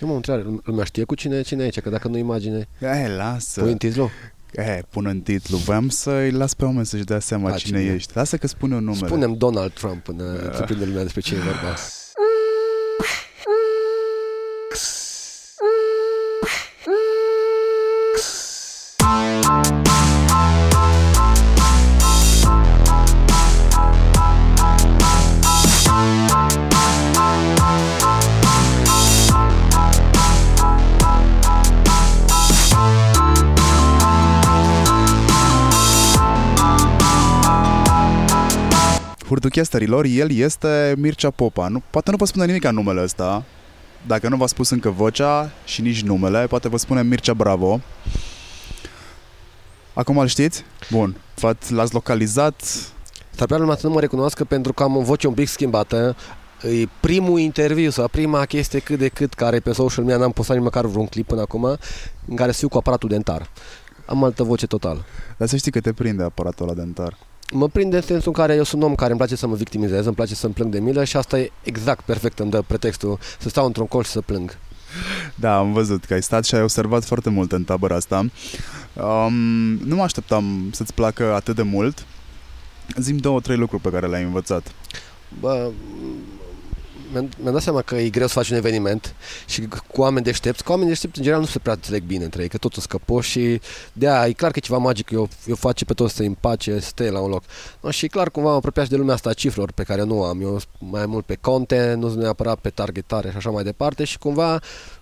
Eu mă întreb, lumea știe cu cine, cine e aici, că dacă nu imagine, Hai, lasă. pui în titlu. E, pun în titlu. Voiam să-i las pe oameni să-și dea seama A, cine, cine e? ești. Lasă că spune un numele. Spunem Donald Trump până să prinde lumea despre cine e vorba. Hurduchesterilor, el este Mircea Popa. Nu, poate nu vă spune nimic în numele ăsta. Dacă nu v-a spus încă vocea și nici numele, poate vă spune Mircea Bravo. Acum îl știți? Bun. V-ați- L-ați localizat? S-ar putea lumea să nu mă recunoască pentru că am o voce un pic schimbată. E primul interviu sau prima chestie cât de cât care pe social media n-am postat nici măcar vreun clip până acum în care să fiu cu aparatul dentar. Am altă voce total. Dar să știi că te prinde aparatul ăla dentar. Mă prinde în sensul în care eu sunt un om care îmi place să mă victimizez, îmi place să-mi plâng de milă și asta e exact perfect, îmi dă pretextul să stau într-un colț și să plâng. Da, am văzut că ai stat și ai observat foarte mult în tabăra asta. Um, nu mă așteptam să-ți placă atât de mult. Zim două, trei lucruri pe care le-ai învățat. Bă, mi-am, mi-am dat seama că e greu să faci un eveniment și cu oameni deștepți, cu oameni deștepți în general nu se prea înțeleg bine între ei, că totul scăpoși și de aia e clar că e ceva magic, eu, eu face pe toți să împace, să stea la un loc. No, și clar cumva mă apropiat și de lumea asta a cifrelor pe care nu am, eu sunt mai mult pe content, nu sunt neapărat pe targetare și așa mai departe și cumva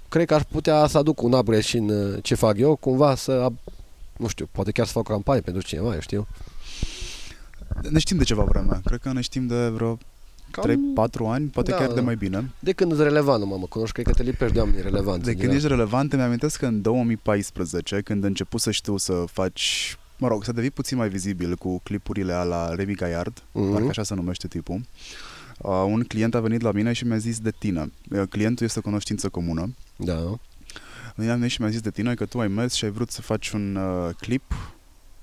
cred că ar putea să aduc un upgrade și în uh, ce fac eu, cumva să, ab- nu știu, poate chiar să fac o campanie pentru cineva, eu știu. Ne știm de ceva vreme. Cred că ne știm de vreo 3-4 ani, poate Da, chiar de da. mai bine. De când îți relevant, nu mă, mă cunoști, cred că te lipești de oameni relevanți. De în când general. ești relevant, îmi amintesc că în 2014, când a început să știu să faci, mă rog, să devii puțin mai vizibil cu clipurile la Remy Gaiard, Mhm. parcă așa se numește tipul, uh, un client a venit la mine și mi-a zis de tine. Uh, Clientul este o cunoștință comună. Da. Mine a venit și mi-a zis de tine că tu ai mers și ai vrut să faci un uh, clip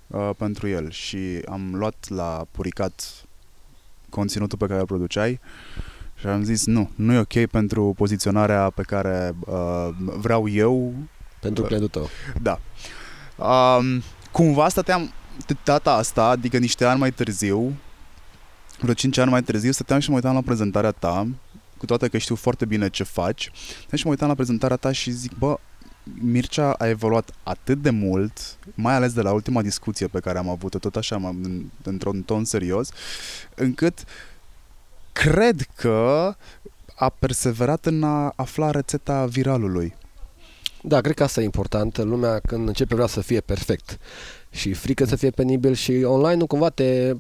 uh, pentru el și am luat la puricat conținutul pe care îl produceai și am zis nu, nu e ok pentru poziționarea pe care uh, vreau eu Pentru Bă. clientul tău. Da. Um, cumva stăteam de data asta, adică niște ani mai târziu, vreo 5 ani mai târziu, stăteam și mă uitam la prezentarea ta, cu toate că știu foarte bine ce faci, stăteam și mă uitam la prezentarea ta și zic, bă, Mircea a evoluat atât de mult, mai ales de la ultima discuție pe care am avut-o, tot așa, m-am- în- într-un ton serios, încât cred că a perseverat în a afla rețeta viralului. Da, cred că asta e important. Lumea când începe vrea să fie perfect și frică să fie penibil și online-ul cumva te,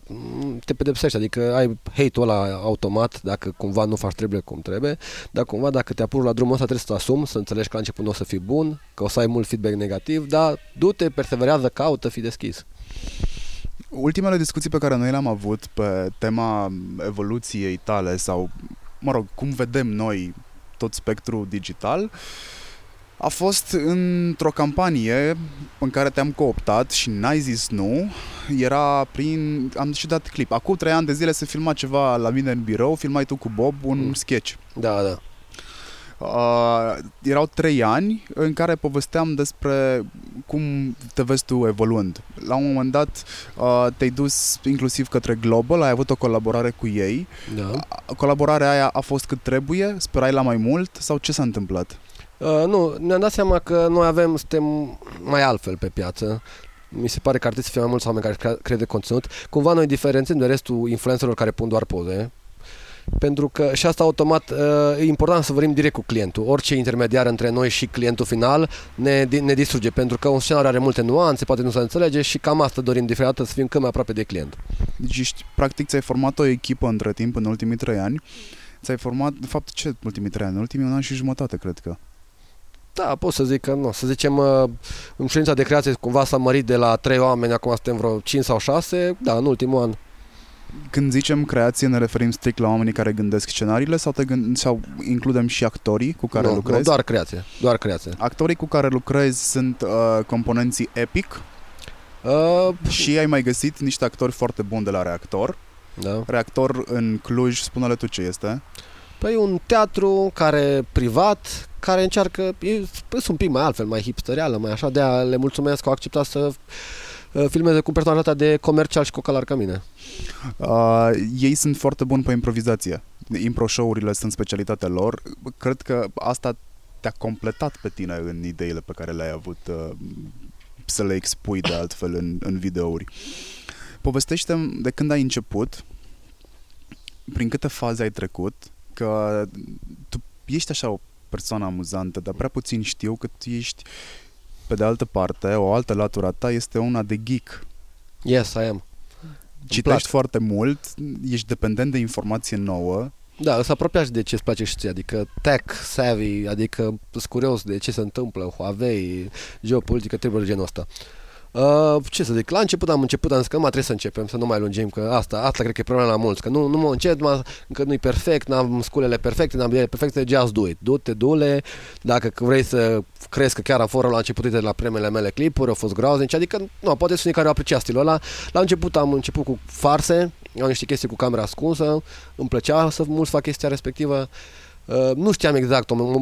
te pedepsește, adică ai hate-ul ăla automat dacă cumva nu faci trebuie cum trebuie, dar cumva dacă te apuci la drumul ăsta trebuie să-ți asumi, să înțelegi că la început nu o să fii bun, că o să ai mult feedback negativ, dar du-te, perseverează, caută, fii deschis. Ultimele discuții pe care noi le-am avut pe tema evoluției tale sau, mă rog, cum vedem noi tot spectrul digital, a fost într-o campanie în care te-am cooptat și n-ai zis nu. Era prin... Am și dat clip. Acum trei ani de zile se filma ceva la mine în birou, filmai tu cu Bob un Mm. sketch. Da, da. Uh, erau trei ani în care povesteam despre cum te vezi tu evoluând. La un moment dat uh, te-ai dus inclusiv către Global, ai avut o colaborare cu ei. da. Colaborarea aia a fost cât trebuie? Sperai la mai mult? Sau ce s-a întâmplat? Uh, nu, ne-am dat seama că noi avem, suntem mai altfel pe piață. Mi se pare că ar trebui să fie mai mulți oameni care cre- crede conținut. Cumva noi diferențiem de restul influencerilor care pun doar poze. Pentru că și asta automat uh, e important să vorbim direct cu clientul. Orice intermediar între noi și clientul final ne, di- ne distruge pentru că un scenariu are multe nuanțe, poate nu se înțelege și cam asta dorim de fiecare dată să fim cât mai aproape de client. Deci, ești, practic, ți-ai format o echipă între timp în ultimii trei ani. Ți-ai format, de fapt, ce ultimii trei ani? În ultimii un an și jumătate, cred că. Da, pot să zic că nu. Să zicem, uh, în ședința de creație cumva s-a mărit de la 3 oameni, acum suntem vreo 5 sau 6, da, în ultimul an. Când zicem creație, ne referim strict la oamenii care gândesc scenariile sau, te gând- sau includem și actorii cu care nu, lucrezi? Nu, doar creație, doar creație. Actorii cu care lucrezi sunt uh, componenții Epic Uh, și ai mai găsit niște actori foarte buni de la Reactor. da. Reactor în Cluj, spune-le tu ce este. Păi un teatru care privat, care încearcă, e, sunt un pic mai altfel, mai hipsterială, mai așa, de-a le mulțumesc că au acceptat să uh, filmeze cu personalitatea de comercial și cu calar ca mine. Uh, ei sunt foarte buni pe improvizație. Impro show-urile sunt specialitatea lor. Cred că asta te-a completat pe tine în ideile pe care le-ai avut uh, să le expui de altfel în, în videouri. povestește de când ai început, prin câte faze ai trecut, că tu ești așa o persoană amuzantă, dar prea puțin știu că tu ești, pe de altă parte, o altă latură a ta este una de geek. Yes, I am. Citești foarte mult, ești dependent de informație nouă, da, îți apropiați de ce îți place și ție, adică tech, savvy, adică sunt curios de ce se întâmplă, Huawei, geopolitică, trebuie genul ăsta. Uh, ce să zic, la început am început, am zis că trebuie să începem, să nu mai lungim, că asta, asta cred că e problema la mulți, că nu, nu mă încet, mă, încă nu-i perfect, n-am sculele perfecte, n-am ideile perfecte, just do it, du-te, du-le, dacă vrei să crezi că chiar a fost la început de la primele mele clipuri, au fost groaznice, adică, nu, poate sunt unii care au apreciat stilul ăla, la început am început cu farse, am niște chestii cu camera ascunsă, îmi plăcea să mult fac chestia respectivă, Uh, nu știam exact o, o,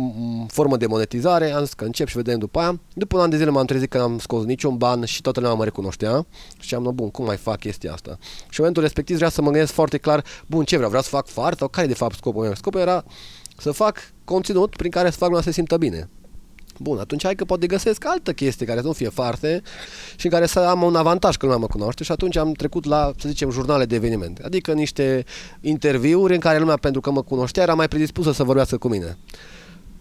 formă de monetizare, am zis că încep și vedem după aia. După un an de zile m-am trezit că n-am scos niciun ban și toată lumea mă recunoștea și am bun, cum mai fac chestia asta? Și în momentul respectiv vreau să mă gândesc foarte clar, bun, ce vreau? Vreau să fac fart sau care e de fapt scopul meu? Scopul era să fac conținut prin care să fac lumea să se simtă bine. Bun, atunci hai că poate găsesc altă chestie care să nu fie farte și în care să am un avantaj că lumea mă cunoaște și atunci am trecut la, să zicem, jurnale de evenimente. Adică niște interviuri în care lumea, pentru că mă cunoștea, era mai predispusă să vorbească cu mine.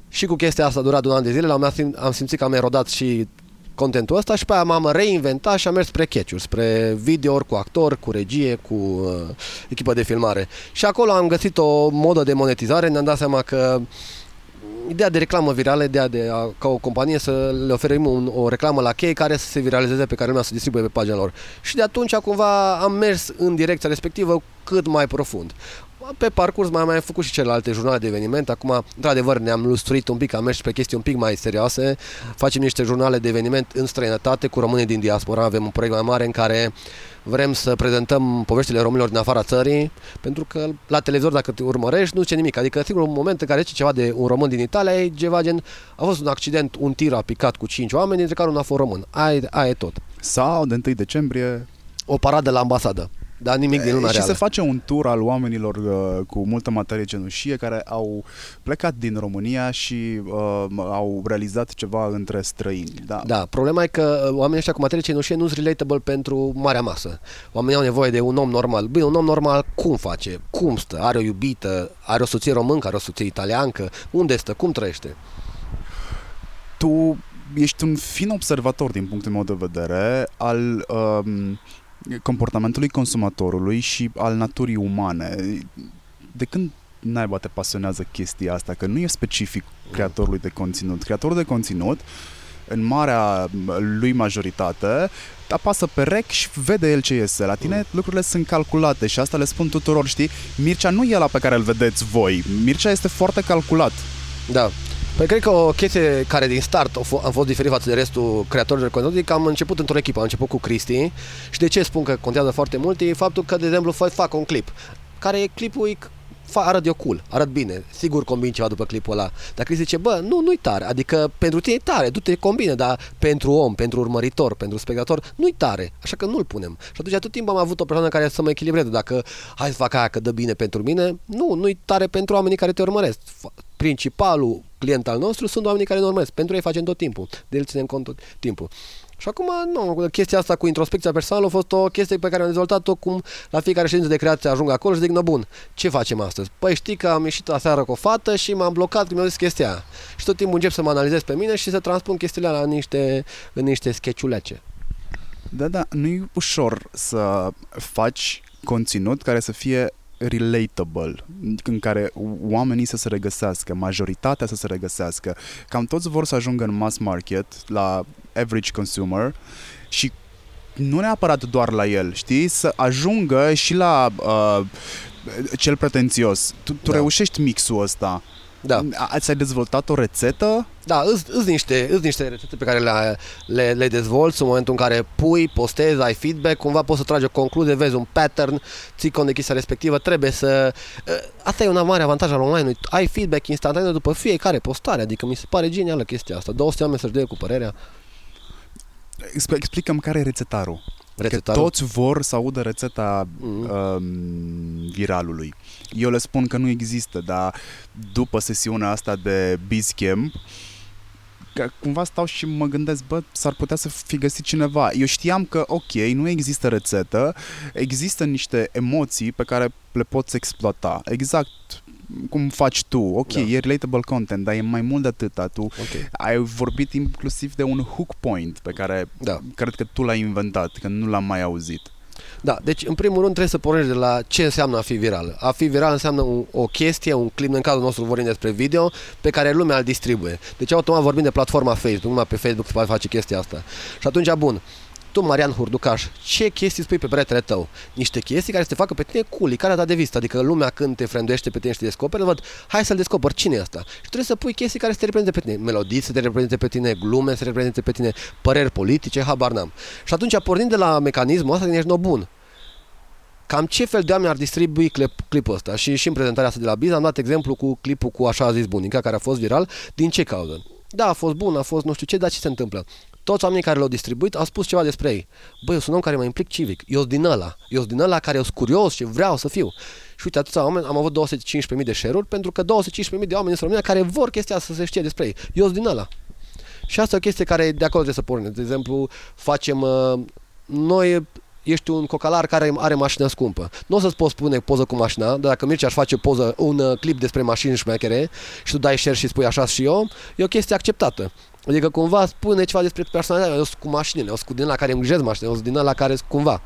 Și cu chestia asta a durat un an de zile, la un am simțit că am erodat și contentul ăsta și pe aia m-am reinventat și am mers spre catch spre video cu actor, cu regie, cu uh, echipă de filmare. Și acolo am găsit o modă de monetizare, ne-am dat seama că uh, ideea de reclamă virală, ideea de a, ca o companie să le oferim un, o reclamă la chei care să se viralizeze pe care lumea să distribuie pe pagina lor. Și de atunci cumva am mers în direcția respectivă cât mai profund. Pe parcurs mai am mai făcut și celelalte jurnale de eveniment. Acum, într-adevăr, ne-am lustruit un pic, am mers pe chestii un pic mai serioase. Facem niște jurnale de eveniment în străinătate cu românii din diaspora. Avem un proiect mai mare în care vrem să prezentăm poveștile românilor din afara țării, pentru că la televizor, dacă te urmărești, nu zice nimic. Adică, sigur, un moment în care zice ceva de un român din Italia, e ceva gen, a fost un accident, un tir a picat cu 5 oameni, dintre care unul a fost român. Aia, aia e tot. Sau, de 1 decembrie, o paradă la ambasadă. Dar nimic din lumea Și reală. se face un tur al oamenilor uh, cu multă materie cenușie care au plecat din România și uh, au realizat ceva între străini. Da. da, problema e că uh, oamenii ăștia cu materie cenușie nu sunt relatable pentru marea masă. Oamenii au nevoie de un om normal. Bine, un om normal cum face? Cum stă? Are o iubită? Are o soție româncă? Are o soție italiancă? Unde stă? Cum trăiește? Tu ești un fin observator din punctul meu de vedere al um, comportamentului consumatorului și al naturii umane. De când naiba te pasionează chestia asta? Că nu e specific creatorului de conținut. Creatorul de conținut în marea lui majoritate, apasă pe rec și vede el ce iese. La tine lucrurile sunt calculate și asta le spun tuturor, știi? Mircea nu e la pe care îl vedeți voi. Mircea este foarte calculat. Da. Păi cred că o chestie care din start am fost diferit față de restul creatorilor de conținut e că am început într-o echipă, am început cu Cristi. Și de ce spun că contează foarte mult? E faptul că, de exemplu, fac un clip. Care e clipul e arăt eu cool, arăt bine, sigur combin ceva după clipul ăla. Dar Chris zice, bă, nu, nu-i tare, adică pentru tine e tare, du-te combine, dar pentru om, pentru urmăritor, pentru spectator, nu-i tare, așa că nu-l punem. Și atunci tot timpul am avut o persoană care să mă echilibreze, dacă hai să fac aia că dă bine pentru mine, nu, nu-i tare pentru oamenii care te urmăresc. Principalul client al nostru sunt oamenii care ne urmăresc, pentru ei facem tot timpul, de el ținem cont tot timpul. Și acum, nu, chestia asta cu introspecția personală a fost o chestie pe care am dezvoltat-o cum la fiecare ședință de creație ajung acolo și zic, no bun, ce facem astăzi? Păi știi că am ieșit aseară cu o fată și m-am blocat când mi-a zis chestia aia. Și tot timpul încep să mă analizez pe mine și să transpun chestiile alea în niște, în niște sketchulețe. Da, da, nu e ușor să faci conținut care să fie relatable, în care oamenii să se regăsească, majoritatea să se regăsească. Cam toți vor să ajungă în mass market, la average consumer și nu neapărat doar la el, știi? Să ajungă și la uh, cel pretențios. Tu, tu da. reușești mixul ăsta. Da. Ați ai dezvoltat o rețetă? Da, îs niște, îs niște rețete pe care le, le, le dezvolți în momentul în care pui, postezi, ai feedback, cumva poți să tragi o concluzie, vezi un pattern, ții cont de chestia respectivă, trebuie să... Ă, asta e un mare avantaj al online ai feedback instantaneu după fiecare postare, adică mi se pare genială chestia asta, 200 oameni să-și dea cu părerea. Explicăm care e rețetarul. Rețetarul. Că toți vor să audă rețeta mm-hmm. um, viralului. Eu le spun că nu există, dar după sesiunea asta de Bizcamp, că cumva stau și mă gândesc, bă, s-ar putea să fi găsit cineva. Eu știam că, ok, nu există rețetă, există niște emoții pe care le poți exploata. Exact cum faci tu. Ok, da. e relatable content, dar e mai mult de atâta. Tu okay. ai vorbit inclusiv de un hook point pe care da. cred că tu l-ai inventat, că nu l-am mai auzit. Da, deci în primul rând trebuie să pornești de la ce înseamnă a fi viral. A fi viral înseamnă un, o chestie, un clip, în cazul nostru vorbim despre video, pe care lumea îl distribuie. Deci automat vorbim de platforma Facebook, numai pe Facebook se poate face chestia asta. Și atunci, bun, tu, Marian Hurducaș, ce chestii spui pe peretele tău? Niște chestii care să te facă pe tine cool, care da de vista, adică lumea când te frândește pe tine și te descoperi, văd, hai să-l descoper, cine e asta? Și trebuie să pui chestii care să te reprezinte pe tine, melodii să te reprezinte pe tine, glume să te reprezinte pe tine, păreri politice, habar n-am. Și atunci, pornind de la mecanismul ăsta, ești nou bun cam ce fel de oameni ar distribui clip, clipul ăsta. Și, și în prezentarea asta de la Biz am dat exemplu cu clipul cu așa zis bunica, care a fost viral. Din ce cauză? Da, a fost bun, a fost nu știu ce, dar ce se întâmplă? Toți oamenii care l-au distribuit au spus ceva despre ei. Băi, eu sunt un om care mă implic civic. Eu sunt din ăla. Eu sunt din ăla care eu sunt curios și vreau să fiu. Și uite, atâția oameni, am avut 215.000 de share-uri pentru că 215.000 de oameni în România care vor chestia să se știe despre ei. Eu sunt din ăla. Și asta e o chestie care de acolo trebuie să pornim. De exemplu, facem... Uh, noi ești un cocalar care are mașină scumpă. Nu o să-ți poți pune poză cu mașina, dar dacă Mircea aș face poză, un uh, clip despre mașini șmechere și tu dai share și spui așa și eu, e o chestie acceptată. Adică cumva spune ceva despre personalitatea, eu sunt cu mașinile, eu sunt din la care îngrijesc mașinile, eu sunt din la care cumva.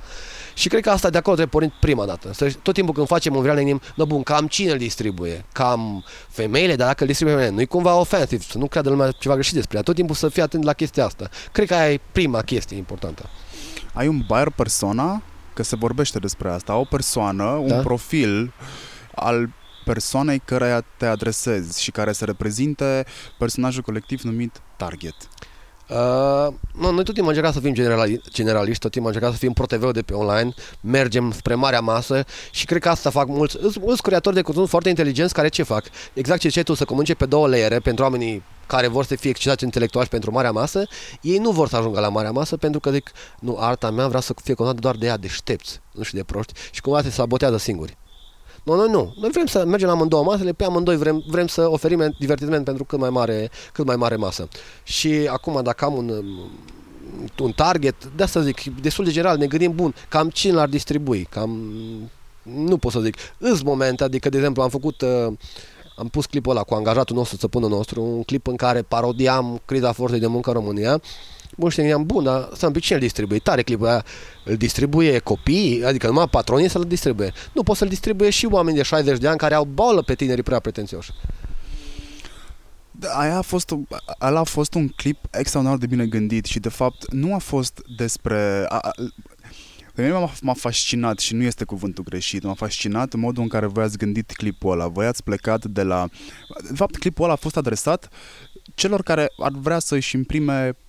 Și cred că asta de acolo trebuie pornit prima dată. Să, tot timpul când facem un viral ne gândim, no bun, cam cine îl distribuie? Cam femeile, dar dacă îl distribuie femeile, nu-i cumva ofensiv, să nu creadă lumea ceva greșit despre ea. Tot timpul să fie atent la chestia asta. Cred că aia e prima chestie importantă ai un buyer persona, că se vorbește despre asta, o persoană, da? un profil al persoanei care te adresezi și care să reprezinte personajul colectiv numit target. Uh, nu, noi tot timpul am încercat să fim generali, generaliști, tot timpul am încercat să fim pro de pe online, mergem spre marea masă și cred că asta fac mulți, mulți creatori de conținut foarte inteligenți care ce fac? Exact ce tu să comunice pe două layere pentru oamenii care vor să fie excitați intelectuali pentru marea masă, ei nu vor să ajungă la marea masă pentru că zic, nu, arta mea vrea să fie contată doar de ea deștepți, nu știu de proști și cumva se sabotează singuri. Nu, noi nu. Noi vrem să mergem la amândouă masele, pe amândoi vrem, vrem să oferim divertisment pentru cât mai mare, cât mai mare masă. Și acum, dacă am un, un target, de asta zic, destul de general, ne gândim, bun, cam cine l-ar distribui, cam, nu pot să zic, îs momente, adică, de exemplu, am făcut, uh, am pus clipul ăla cu angajatul nostru, săpânul nostru, un clip în care parodiam criza forței de muncă în România Bun, și ne bun, dar să pe cine îl distribuie? Tare clipul ăla, îl distribuie copiii, adică numai patronii să-l distribuie. Nu, poți să-l distribuie și oameni de 60 de ani care au boală pe tinerii prea pretențioși. Da, aia a fost, ăla a fost un clip extraordinar de bine gândit și de fapt nu a fost despre... A, a, pe mine m-a, m-a fascinat și nu este cuvântul greșit, m-a fascinat modul în care voi ați gândit clipul ăla. Voi ați plecat de la... De fapt, clipul ăla a fost adresat celor care ar vrea să își imprime Ehm,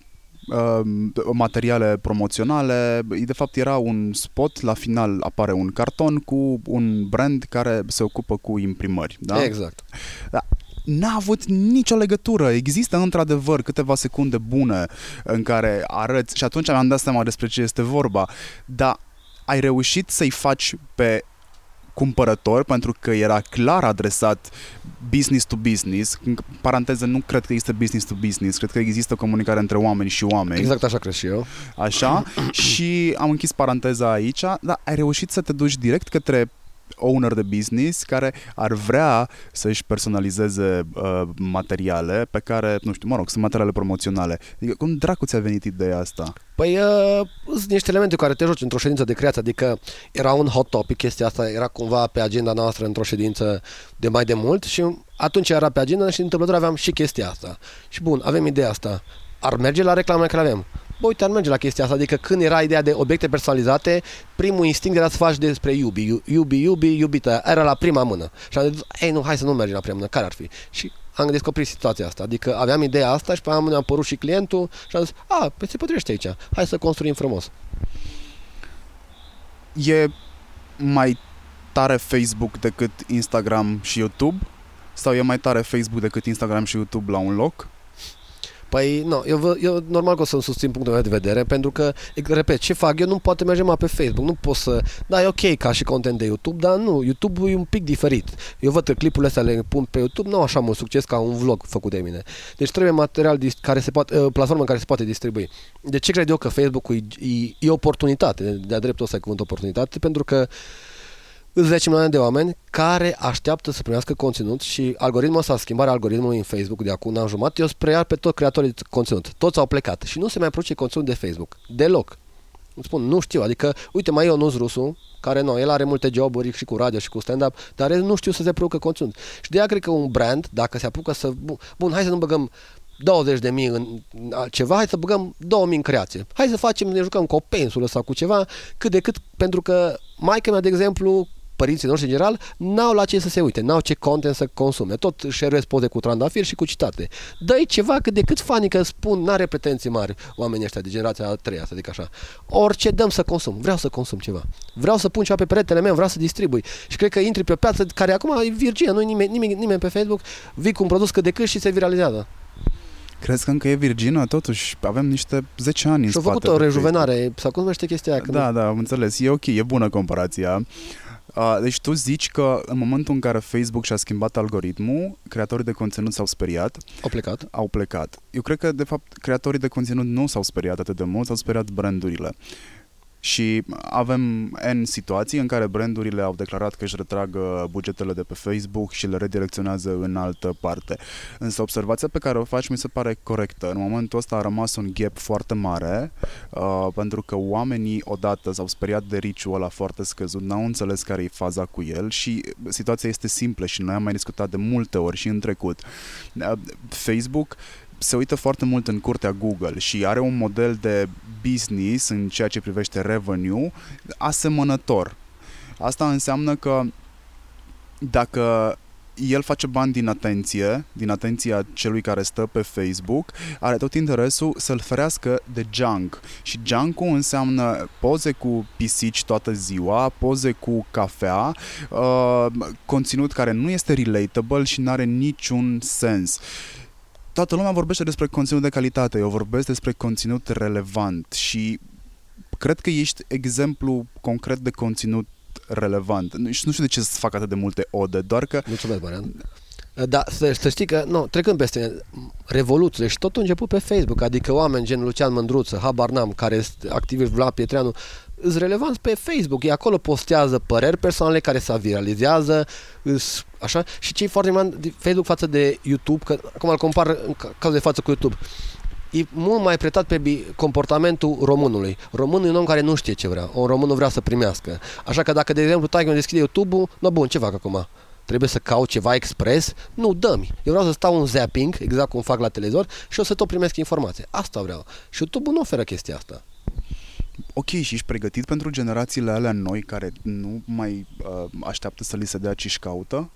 materiale promoționale. De fapt era un spot, la final apare un carton cu un brand care se ocupă cu imprimări. Da? Exact. Da n-a avut nicio legătură. Există într-adevăr câteva secunde bune în care arăți și atunci mi-am dat seama despre ce este vorba, dar ai reușit să-i faci pe cumpărător pentru că era clar adresat business to business. În paranteză, nu cred că există business to business, cred că există comunicare între oameni și oameni. Exact așa cred și eu. Așa, și am închis paranteza aici, dar ai reușit să te duci direct către owner de business care ar vrea să-și personalizeze uh, materiale pe care, nu știu, mă rog, sunt materiale promoționale. Adică, cum dracu ți-a venit ideea asta? Păi, uh, sunt niște elemente cu care te joci într-o ședință de creație, adică era un hot topic, chestia asta era cumva pe agenda noastră într-o ședință de mai de mult și atunci era pe agenda și întâmplător aveam și chestia asta. Și bun, avem ideea asta. Ar merge la reclame care avem bă, uite, ar merge la chestia asta. Adică când era ideea de obiecte personalizate, primul instinct era să faci despre iubi, iu- iubi, iubi, iubită. Era la prima mână. Și am zis, ei, nu, hai să nu mergem la prima mână. Care ar fi? Și am descoperit situația asta. Adică aveam ideea asta și pe am apărut și clientul și am zis, a, păi se potrivește aici. Hai să construim frumos. E mai tare Facebook decât Instagram și YouTube? Sau e mai tare Facebook decât Instagram și YouTube la un loc? Păi, nu, eu, vă, eu normal că o să-mi susțin punctul meu de vedere, pentru că, repet, ce fac eu nu poate merge mai pe Facebook, nu pot să... Da, e ok ca și content de YouTube, dar nu, YouTube e un pic diferit. Eu văd că clipurile astea le pun pe YouTube, nu au așa mult succes ca un vlog făcut de mine. Deci trebuie material dis- care se poate, uh, platformă în care se poate distribui. De ce cred eu că Facebook-ul e, e, e oportunitate, de-a dreptul ăsta e cuvântul oportunitate, pentru că Îți 10 milioane de oameni care așteaptă să primească conținut și algoritmul ăsta, schimbarea algoritmului în Facebook de acum un an jumătate, eu spre pe toți creatorii de conținut. Toți au plecat și nu se mai produce conținut de Facebook. Deloc. Îți spun, nu știu, adică, uite, mai e Ionuț Rusu, care nu, el are multe joburi și cu radio și cu stand-up, dar el nu știu să se producă conținut. Și de aia cred că un brand, dacă se apucă să, bun, bun hai să nu băgăm 20 de mii în ceva, hai să băgăm 2000 în creație. Hai să facem, ne jucăm cu o pensulă sau cu ceva, cât de cât, pentru că maica mea, de exemplu, părinții noștri în general, n-au la ce să se uite, n-au ce content să consume. Tot share poze cu trandafiri și cu citate. dă ceva cât de cât fani că spun, n-are pretenții mari oamenii ăștia de generația a treia, să zic așa. Orice dăm să consum, vreau să consum ceva. Vreau să pun ceva pe peretele meu, vreau să distribui. Și cred că intri pe o piață care acum e virgină, nu nimeni, nimeni, nimeni pe Facebook, vii cu un produs cât de cât și se viralizează. Crezi că încă e virgină? Totuși, avem niște 10 ani Și-au făcut o rejuvenare, sau cum se chestia aia? Da, da, am înțeles. E ok, e bună comparația. Uh, deci tu zici că în momentul în care Facebook și-a schimbat algoritmul, creatorii de conținut s-au speriat. Au plecat. Au plecat. Eu cred că, de fapt, creatorii de conținut nu s-au speriat atât de mult, s-au speriat brandurile. Și avem N situații în care brandurile au declarat că își retrag bugetele de pe Facebook și le redirecționează în altă parte. Însă observația pe care o faci mi se pare corectă. În momentul ăsta a rămas un gap foarte mare uh, pentru că oamenii odată s-au speriat de riciul ăla foarte scăzut, n-au înțeles care e faza cu el și situația este simplă și noi am mai discutat de multe ori și în trecut. Uh, Facebook se uită foarte mult în curtea Google și are un model de business în ceea ce privește revenue asemănător. Asta înseamnă că dacă el face bani din atenție, din atenția celui care stă pe Facebook, are tot interesul să-l ferească de junk. Și junk înseamnă poze cu pisici toată ziua, poze cu cafea, uh, conținut care nu este relatable și nu are niciun sens. Uh, toată lumea vorbește despre conținut de calitate, eu vorbesc despre conținut relevant și cred că ești exemplu concret de conținut relevant. Nu, nu știu de ce să fac atât de multe ode, doar că... Mulțumesc, Marian. Da, să, să știi că, nu, trecând peste revoluție și totul a început pe Facebook, adică oameni gen Lucian Mândruță, Habar N-am, care este activist Vlad Pietreanu, sunt relevanți pe Facebook. Ei acolo postează păreri personale care se viralizează, așa, și ce e foarte important Facebook față de YouTube, că acum îl compar în cazul de față cu YouTube, e mult mai pretat pe comportamentul românului. Românul e un om care nu știe ce vrea. Un român nu vrea să primească. Așa că dacă, de exemplu, tai deschide YouTube-ul, no bun, ce fac acum? Trebuie să caut ceva expres? Nu, dă-mi. Eu vreau să stau un zapping, exact cum fac la televizor, și o să tot primesc informație. Asta vreau. Și YouTube nu oferă chestia asta ok, și ești pregătit pentru generațiile alea noi care nu mai uh, așteaptă să li se dea ce caută?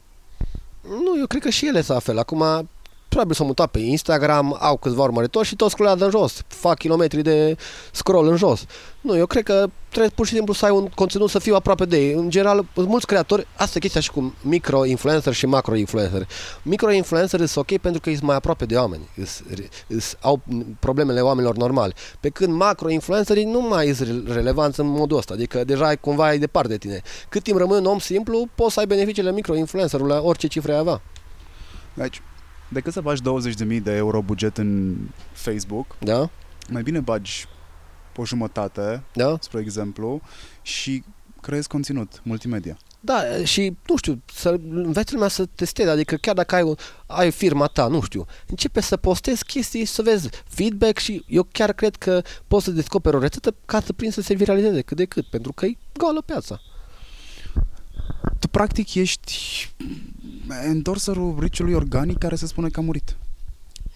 Nu, eu cred că și ele sunt fel. Acum, probabil s-au mutat pe Instagram, au câțiva urmăritori și toți scrollează în jos, fac kilometri de scroll în jos. Nu, eu cred că trebuie pur și simplu să ai un conținut să fiu aproape de ei. În general, sunt mulți creatori, asta e chestia și cu micro-influencer și macro-influencer. Micro-influencer sunt ok pentru că sunt mai aproape de oameni, îs, îs, au problemele oamenilor normali. Pe când macro-influencerii nu mai sunt relevanți în modul ăsta, adică deja cumva ai departe de tine. Cât timp rămâi un om simplu, poți să ai beneficiile micro-influencerului la orice cifre ai avea. Deci, decât să bagi 20.000 de euro buget în Facebook, da? mai bine bagi o jumătate, da? spre exemplu, și creezi conținut multimedia. Da, și, nu știu, să înveți lumea să testezi, adică chiar dacă ai, ai firma ta, nu știu, începe să postezi chestii, să vezi feedback și eu chiar cred că poți să descoperi o rețetă ca să prin să se viralizeze cât de cât, pentru că e goală piața. Tu practic ești endorserul riciului organic care se spune că a murit.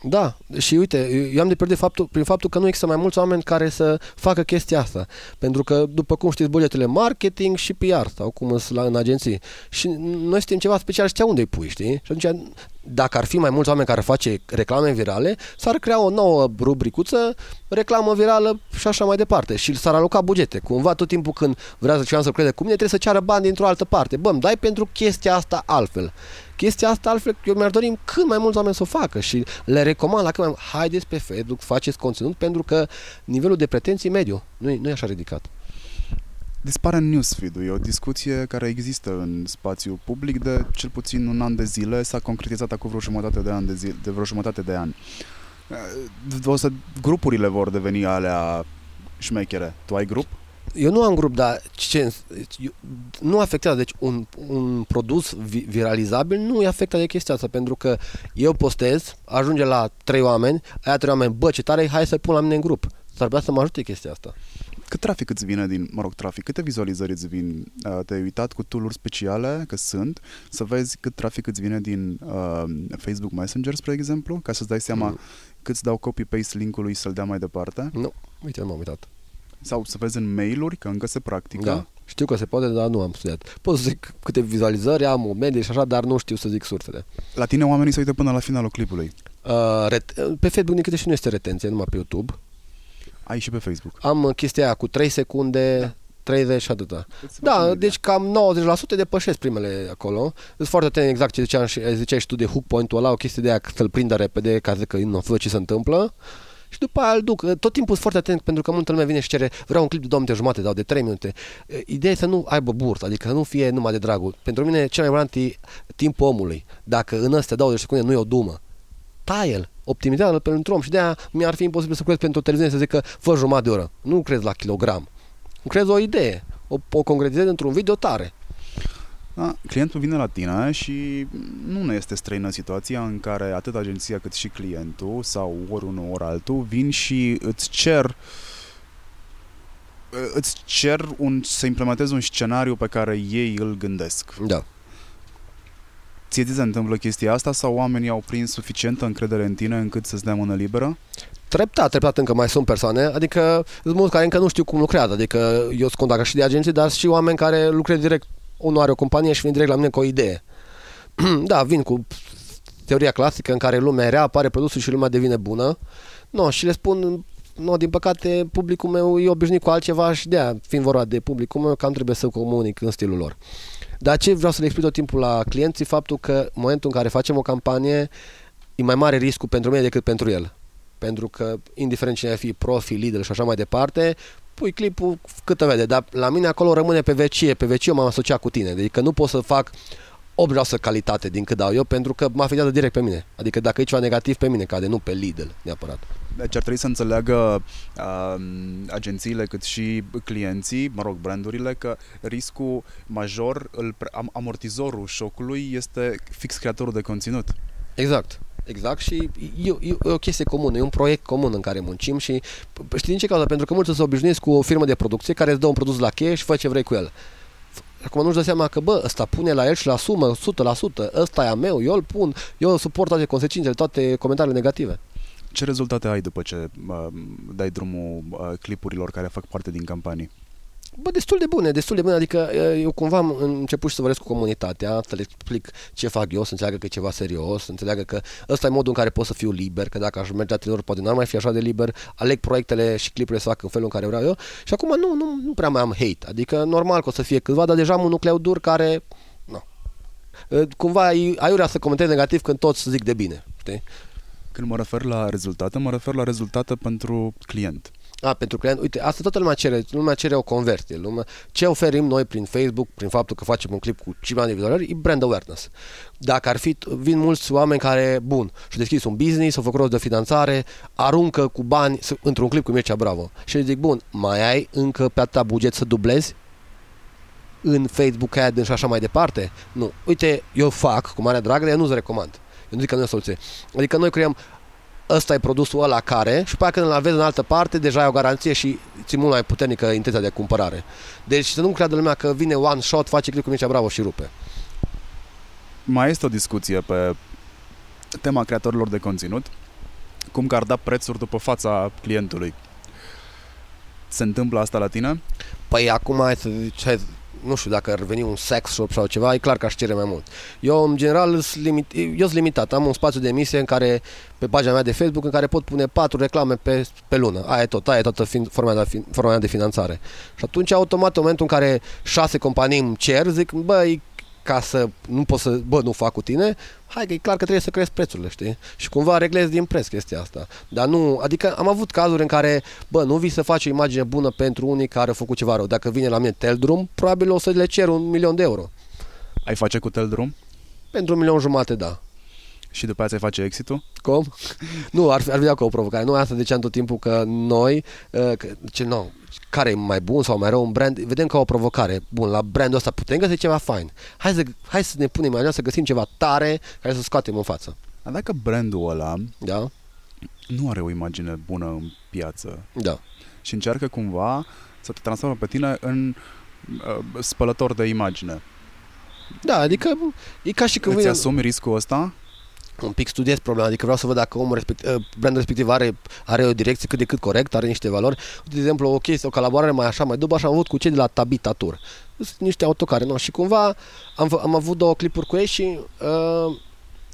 Da, și uite, eu am de pierdut faptul, prin faptul că nu există mai mulți oameni care să facă chestia asta. Pentru că, după cum știți, bugetele marketing și PR sau cum sunt la, în agenții. Și noi suntem ceva special, știa unde îi pui, știi? Și atunci, dacă ar fi mai mulți oameni care face reclame virale, s-ar crea o nouă rubricuță, reclamă virală și așa mai departe. Și s-ar aloca bugete. Cumva tot timpul când vrea să cineva să crede cu mine, trebuie să ceară bani dintr-o altă parte. Bă, dai pentru chestia asta altfel. Chestia asta, altfel, eu mi-ar dori cât mai mulți oameni să o facă și le recomand la cât mai haideți pe Facebook, faceți conținut pentru că nivelul de pretenții mediu nu e, nu e așa ridicat. Dispare în newsfeed-ul. E o discuție care există în spațiu public de cel puțin un an de zile. S-a concretizat acum vreo jumătate de an de, zi, de vreo jumătate de an. O să, grupurile vor deveni alea șmechere. Tu ai grup? Eu nu am grup, dar ce, nu afectează. Deci un, un produs viralizabil nu e afectat de chestia asta, pentru că eu postez, ajunge la trei oameni, aia trei oameni, bă, ce tare hai să pun la mine în grup. S-ar putea să mă ajute chestia asta. Cât trafic îți vine din, mă rog, trafic, câte vizualizări îți vin? Uh, te-ai uitat cu tool speciale, că sunt, să vezi cât trafic îți vine din uh, Facebook Messenger, spre exemplu, ca să-ți dai seama mm. cât îți dau copy-paste linkului să-l dea mai departe? Nu, uite, nu m-am uitat. Sau să vezi în mail-uri, că încă se practică. Da. Știu că se poate, dar nu am studiat. Pot să zic câte vizualizări am, o medie și așa, dar nu știu să zic sursele. La tine oamenii se uită până la finalul clipului. Uh, ret- pe Facebook, din câte și nu este retenție, numai pe YouTube. Ai și pe Facebook. Am chestia aia cu 3 secunde, da. 30 și atâta. Da, deci cam 90% depășesc primele acolo. Sunt foarte atent exact ce ziceam și, ziceai și tu de hook point-ul ăla, o chestie de aia să-l prindă repede ca să zic că nu văd ce se întâmplă și după aia îl duc. Tot timpul sunt foarte atent pentru că multă lume vine și cere vreau un clip de 2 minute jumate sau de 3 minute. Ideea e să nu aibă burt, adică să nu fie numai de dragul. Pentru mine cel mai important e timpul omului. Dacă în astea 20 secunde nu e o dumă, taie-l, optimizează-l pentru om și de aia mi-ar fi imposibil să crezi pentru o televiziune să zică fă jumătate de oră. Nu crezi la kilogram. Crezi o idee, o, o concretizezi într-un video tare. Da, clientul vine la tine și nu ne este străină situația în care atât agenția cât și clientul sau ori unul ori altul vin și îți cer îți cer un, să implementezi un scenariu pe care ei îl gândesc. Da. Ție ți se întâmplă chestia asta sau oamenii au prins suficientă încredere în tine încât să-ți dea mână liberă? Treptat, treptat încă mai sunt persoane, adică sunt mulți care încă nu știu cum lucrează, adică eu sunt contact și de agenții, dar și oameni care lucrează direct unul are o companie și vine direct la mine cu o idee. da, vin cu teoria clasică în care lumea rea, apare produsul și lumea devine bună. No, și le spun, no, din păcate, publicul meu e obișnuit cu altceva și de aia, fiind vorba de publicul meu, cam trebuie să comunic în stilul lor. Dar ce vreau să le explic tot timpul la clienții, faptul că în momentul în care facem o campanie, e mai mare riscul pentru mine decât pentru el. Pentru că, indiferent cine fi profi, lider și așa mai departe, pui clipul cât te vede, dar la mine acolo rămâne pe vecie, pe vecie m-am asociat cu tine, adică nu pot să fac 8% calitate din cât dau eu pentru că mă afectează direct pe mine. Adică dacă e ceva negativ pe mine cade, nu pe Lidl neapărat. Deci ar trebui să înțeleagă uh, agențiile cât și clienții, mă rog, brandurile, că riscul major, îl, amortizorul șocului este fix creatorul de conținut. Exact. Exact și e, e, e o chestie comună, e un proiect comun în care muncim și știi din ce cauza? Pentru că mulți se obișnuiesc cu o firmă de producție care îți dă un produs la cheie și fă ce vrei cu el. Acum nu-și dă seama că, bă, ăsta pune la el și la sumă 100%, ăsta e a meu, eu îl pun, eu suport toate consecințele, toate comentariile negative. Ce rezultate ai după ce uh, dai drumul uh, clipurilor care fac parte din campanii? Bă, destul de bune, destul de bune, adică eu cumva am început și să vorbesc cu comunitatea, să le explic ce fac eu, să înțeleagă că e ceva serios, să înțeleagă că ăsta e modul în care pot să fiu liber, că dacă aș merge la trenor poate n-ar mai fi așa de liber, aleg proiectele și clipurile să fac în felul în care vreau eu și acum nu, nu, nu prea mai am hate, adică normal că o să fie câțiva, dar deja am un nucleu dur care, nu, cumva aiurea să comentez negativ când toți zic de bine, știi? Când mă refer la rezultate, mă refer la rezultate pentru client. A, pentru client, uite, asta toată lumea cere, lumea cere o conversie. Lumea, ce oferim noi prin Facebook, prin faptul că facem un clip cu 5 ani de vizualizări, e brand awareness. Dacă ar fi, vin mulți oameni care, bun, și deschis un business, au făcut rost de finanțare, aruncă cu bani într-un clip cu Mircea Bravo. Și zic, bun, mai ai încă pe atâta buget să dublezi? în Facebook Ad și așa mai departe? Nu. Uite, eu fac cu mare drag, dar eu nu-ți recomand. Eu nu zic că nu e o soluție. Adică noi creăm ăsta e produsul ăla care și pe când îl aveți în altă parte, deja ai o garanție și ți mult mai puternică intenția de cumpărare. Deci să nu creadă lumea că vine one shot, face click cu Mircea Bravo și rupe. Mai este o discuție pe tema creatorilor de conținut cum că ar da prețuri după fața clientului. Se întâmplă asta la tine? Păi acum hai să zici, hai, nu știu dacă ar veni un sex shop sau ceva, e clar că aș cere mai mult. Eu, în general, sunt limit, eu sunt limitat. Am un spațiu de emisie în care, pe pagina mea de Facebook, în care pot pune patru reclame pe, pe lună. Aia e tot, aia e toată fin, forma, de, forma mea de finanțare. Și atunci, automat, în momentul în care șase companii îmi cer, zic, băi, ca să nu pot să, bă, nu fac cu tine, hai că e clar că trebuie să cresc prețurile, știi? Și cumva reglezi din preț chestia asta. Dar nu, adică am avut cazuri în care, bă, nu vii să faci o imagine bună pentru unii care au făcut ceva rău. Dacă vine la mine Teldrum, probabil o să le cer un milion de euro. Ai face cu Teldrum? Pentru un milion jumate, da. Și după aceea ți-ai face exit-ul? Cum? nu, ar, ar vedea ca o provocare. Noi asta ziceam tot timpul că noi, uh, că, ce, nu, care e mai bun sau mai rău un brand, vedem ca o provocare. Bun, la brandul ăsta putem găsi ceva fain. Hai să, hai să ne punem mai să găsim ceva tare care să scoatem în față. Dar dacă brandul ăla da? nu are o imagine bună în piață da. și încearcă cumva să te transformă pe tine în uh, spălător de imagine. Da, adică e ca și când... Îți asumi riscul ăsta? Un pic studiez problema, adică vreau să văd dacă omul respectiv, uh, brandul respectiv are, are o direcție cât de cât corect, are niște valori. De exemplu, o chestie, o colaborare mai așa, mai după așa am avut cu cei de la Tabita Tour. Sunt niște autocare, nu? Și cumva am, am avut două clipuri cu ei și uh,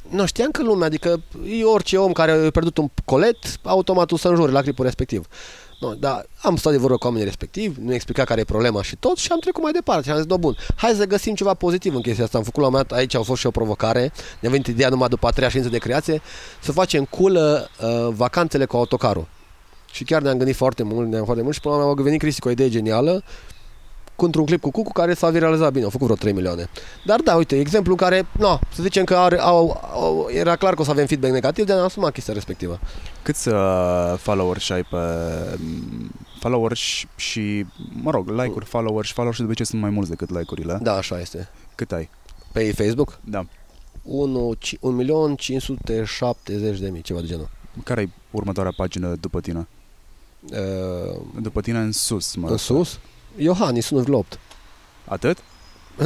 nu știam că lumea, adică e orice om care a pierdut un colet, automat o să înjure la clipul respectiv. Nu, dar am stat de vorbă cu oamenii respectivi, nu explica care e problema și tot și am trecut mai departe și am zis, no, bun, hai să găsim ceva pozitiv în chestia asta. Am făcut la un moment aici a fost și o provocare, ne-a venit ideea numai după a treia ședință de creație, să facem culă uh, vacanțele cu autocarul. Și chiar ne-am gândit foarte mult, ne-am foarte mult și până la urmă a venit Cristi cu o idee genială într-un clip cu Cucu care s-a viralizat bine, au făcut vreo 3 milioane. Dar da, uite, exemplu care, no, să zicem că are, au, au, era clar că o să avem feedback negativ, de a asumat chestia respectivă. Câți uh, followers ai pe mm, followers și, mă rog, like-uri, followers și followers de obicei sunt mai mulți decât like-urile. Da, așa este. Cât ai? Pe Facebook? Da. 1.570.000, de mii, ceva de genul. Care e următoarea pagină după tine? Uh, după tine în sus, mă În sus? Iohannis 1,8. Atât?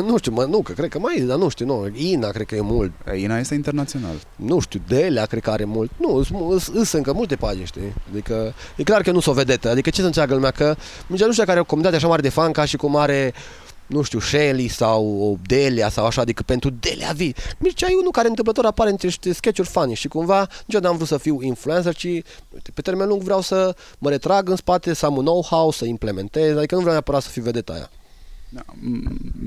Nu știu, mă, nu, că cred că mai e, dar nu știu, nu. Ina cred că e mult. Ina este internațional. Nu știu, Delea cred că are mult. Nu, sunt încă multe pagini, știi? Adică e clar că nu s-o vedetă. Adică ce să înțeleagă lumea? Că nici nu știu care are o comunitate așa mare de fan ca și cum are nu știu, Shelly sau Delia sau așa, adică pentru Delia vii. Mircea e unul care întâmplător apare între niște sketch-uri funny și cumva niciodată n-am vrut să fiu influencer, ci pe termen lung vreau să mă retrag în spate, să am un know-how, să implementez, adică nu vreau neapărat să fiu vedeta aia. Da,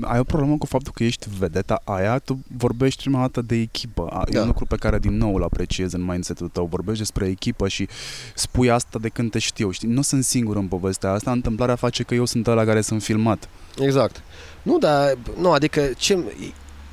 ai o problemă cu faptul că ești vedeta aia, tu vorbești prima dată de echipă. Da. E un lucru pe care din nou îl apreciez în mindset-ul tău. Vorbești despre echipă și spui asta de când te știu. Știi? Nu sunt singur în povestea asta, întâmplarea face că eu sunt ăla care sunt filmat. Exact. Nu, dar, nu, adică ce,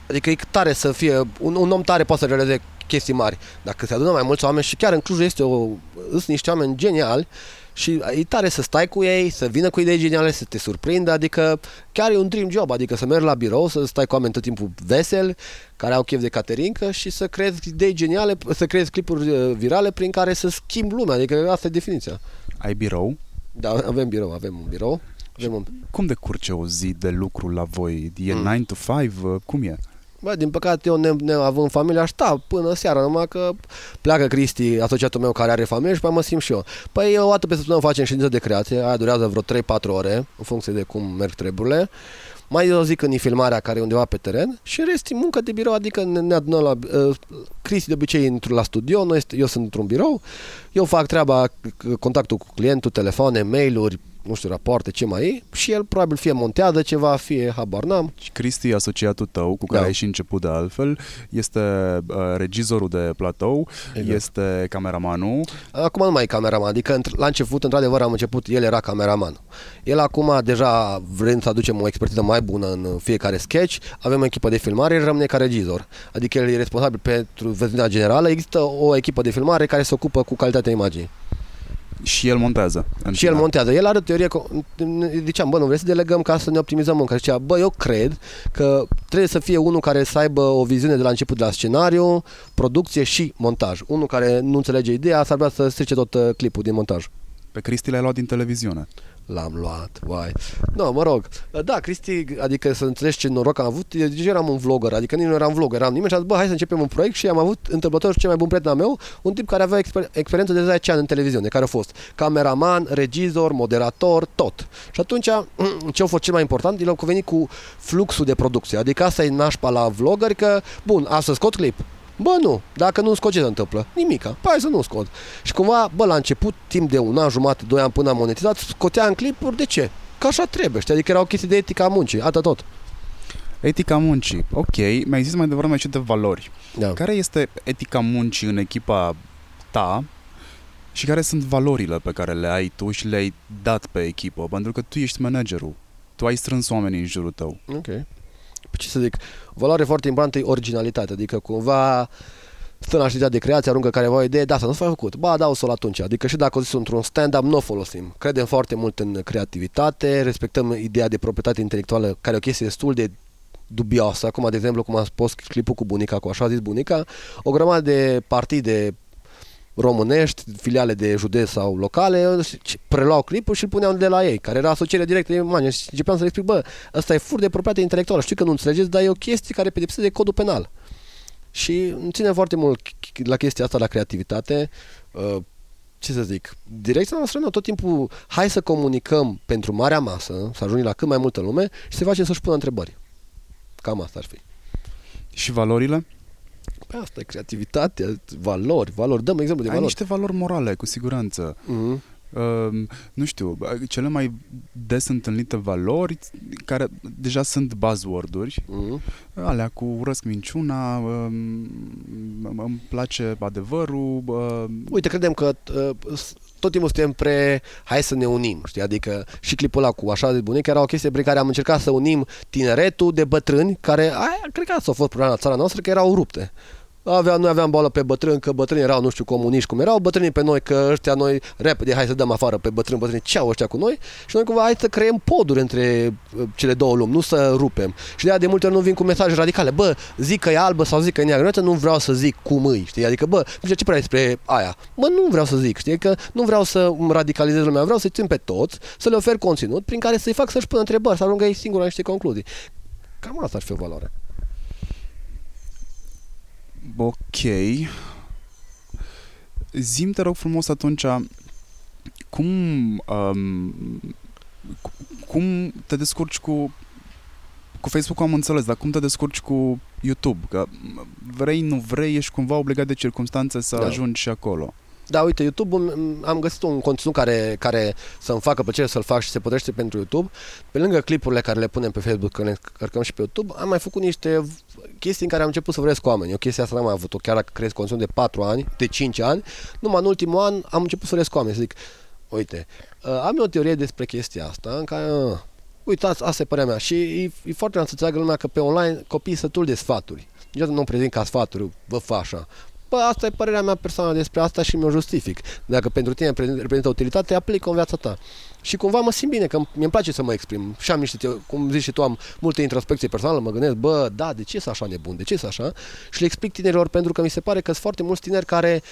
Adică e tare să fie, un, un om tare poate să realizeze chestii mari. Dacă se adună mai mulți oameni și chiar în Cluj este o, sunt niște oameni geniali și e tare să stai cu ei, să vină cu idei geniale, să te surprindă, adică chiar e un dream job, adică să mergi la birou, să stai cu oameni tot timpul vesel, care au chef de caterincă și să creezi idei geniale, să creezi clipuri uh, virale prin care să schimbi lumea, adică asta e definiția. Ai birou? Da, avem birou, avem un birou. Avem un... Cum decurge o zi de lucru la voi? E mm. 9 to 5? Cum e? Bă, din păcate eu ne, ne având familie aș sta până seara, numai că pleacă Cristi, asociatul meu care are familie și pe mă simt și eu. Păi o dată pe săptămână facem ședință de creație, aia durează vreo 3-4 ore, în funcție de cum merg treburile. Mai o zi când e filmarea care e undeva pe teren și în rest muncă de birou, adică ne, ne adunăm la... Uh, Cristi de obicei intru la studio, noi este, eu sunt într-un birou, eu fac treaba, contactul cu clientul, telefoane, mail-uri, nu știu, rapoarte, ce mai e și el probabil fie montează ceva, fie habar n-am. Cristi, asociatul tău, cu care da. ai și început de altfel, este uh, regizorul de platou, exact. este cameramanul. Acum nu mai e cameraman, adică la început, într-adevăr, am început, el era cameraman. El acum, deja vrem să aducem o expertiză mai bună în fiecare sketch, avem o echipă de filmare, el rămâne ca regizor. Adică el e responsabil pentru versiunea generală, există o echipă de filmare care se ocupă cu calitatea imaginii. Și el montează. Și el montează. El are teorie, ziceam, bă, nu vrei să delegăm ca să ne optimizăm munca. Zicea, bă, eu cred că trebuie să fie unul care să aibă o viziune de la început de la scenariu, producție și montaj. Unul care nu înțelege ideea, s-ar vrea să strice tot uh, clipul din montaj. Pe Cristi l-ai luat din televiziune. L-am luat, vai. No, mă rog. Da, Cristi, adică să înțelegi ce noroc am avut, eu deja eram un vlogger, adică nici nu eram vlogger, eram nimeni și a zis, bă, hai să începem un proiect și am avut întâmplător cel mai bun prieten al meu, un tip care avea exper- experiență de 10 ani în televiziune, care a fost cameraman, regizor, moderator, tot. Și atunci, ce a fost cel mai important, el a venit cu fluxul de producție, adică asta e nașpa la vlogger, că, bun, astăzi scot clip, Bă, nu. Dacă nu scot, ce se întâmplă? Nimica. Păi hai să nu scot. Și cumva, bă, la început, timp de un an, jumate, doi ani până am monetizat, scotea în clipuri. De ce? Că așa trebuie, știi? Adică era o chestie de etica muncii. Atât tot. Etica muncii. Ok, mi-ai zis mai devreme și de valori. Da. Care este etica muncii în echipa ta și care sunt valorile pe care le ai tu și le-ai dat pe echipă? Pentru că tu ești managerul. Tu ai strâns oamenii în jurul tău. Ok. Ce să zic, o valoare foarte importantă e originalitate, adică cumva stă la știrea de creație, aruncă careva o idee, da, să nu s-a făcut, ba, da, o să-l atunci. Adică și dacă o zis într-un stand-up, nu o folosim. Credem foarte mult în creativitate, respectăm ideea de proprietate intelectuală, care e o chestie destul de dubioasă. Acum, de exemplu, cum am spus clipul cu bunica, cu așa zis bunica, o grămadă de partide românești, filiale de județ sau locale, preluau clipul și îl puneau de la ei, care era asociere directă de imagine. Și începeam să le explic, bă, ăsta e fur de proprietate intelectuală. Știu că nu înțelegeți, dar e o chestie care pedepsește de codul penal. Și îmi ține foarte mult la chestia asta, la creativitate. Uh, ce să zic, direcția noastră nu tot timpul hai să comunicăm pentru marea masă, să ajungem la cât mai multă lume și să facem să-și pună întrebări. Cam asta ar fi. Și valorile? Păi asta e creativitatea, valori, valori. Dăm exemplu de Ai valori. niște valori morale, cu siguranță. Mm-hmm. Uh, nu știu, cele mai des întâlnite valori care deja sunt buzzword-uri, Mm-hmm. alea cu urăsc minciuna, uh, îmi place adevărul, uh, Uite, credem că uh, s- tot timpul suntem pre hai să ne unim, știi? Adică și clipul ăla cu așa de bunic era o chestie prin care am încercat să unim tineretul de bătrâni care, aia, cred că asta a fost problema la țara noastră, că erau rupte. Avea, noi aveam boală pe bătrâni, că bătrânii erau, nu știu, comuniști cum erau, bătrânii pe noi, că ăștia noi, repede, hai să dăm afară pe bătrâni, bătrâni, ce au ăștia cu noi? Și noi cumva, hai să creăm poduri între uh, cele două lumi, nu să rupem. Și de aia de multe ori nu vin cu mesaje radicale, bă, zic că e albă sau zic că e neagră, nu vreau să zic cum îi, știi? Adică, bă, nu știu ce părere ai despre aia? Bă, nu vreau să zic, știi? Că nu vreau să îmi radicalizez lumea, vreau să-i țin pe toți, să le ofer conținut prin care să-i fac să-și pună întrebări, să ajungă ei singuri la niște concluzii. Cam asta ar fi o valoare. Ok. Zim, te rog frumos atunci, cum, um, cu- cum te descurci cu cu Facebook am înțeles, dar cum te descurci cu YouTube? Că vrei, nu vrei, ești cumva obligat de circunstanțe să Da. ajungi și acolo. Da, uite, YouTube am găsit un conținut care, care să-mi facă plăcere să-l fac și se potrivește pentru YouTube. Pe lângă clipurile care le punem pe Facebook, că le cărcăm și pe YouTube, am mai făcut niște chestii în care am început să vorbesc cu oameni. O chestie asta n-am mai avut-o, chiar dacă cresc conținut de 4 ani, de 5 ani. Numai în ultimul an am început să vorbesc cu oameni, să zic, uite, uh, am eu o teorie despre chestia asta, în care, uh, uitați, asta e părerea mea. Și e, e foarte important să înțeleagă lumea că pe online copiii sătul de sfaturi. Niciodată nu prezint ca sfaturi, vă fa așa. Bă, asta e părerea mea personală despre asta și mi-o justific. Dacă pentru tine reprezint- reprezintă utilitate, aplic-o în viața ta. Și cumva mă simt bine, că mi-mi place să mă exprim. Și am niște, teo- cum zici și tu, am multe introspecție personală, mă gândesc, bă, da, de ce sunt așa nebun, de ce sunt așa? Și le explic tinerilor pentru că mi se pare că sunt foarte mulți tineri care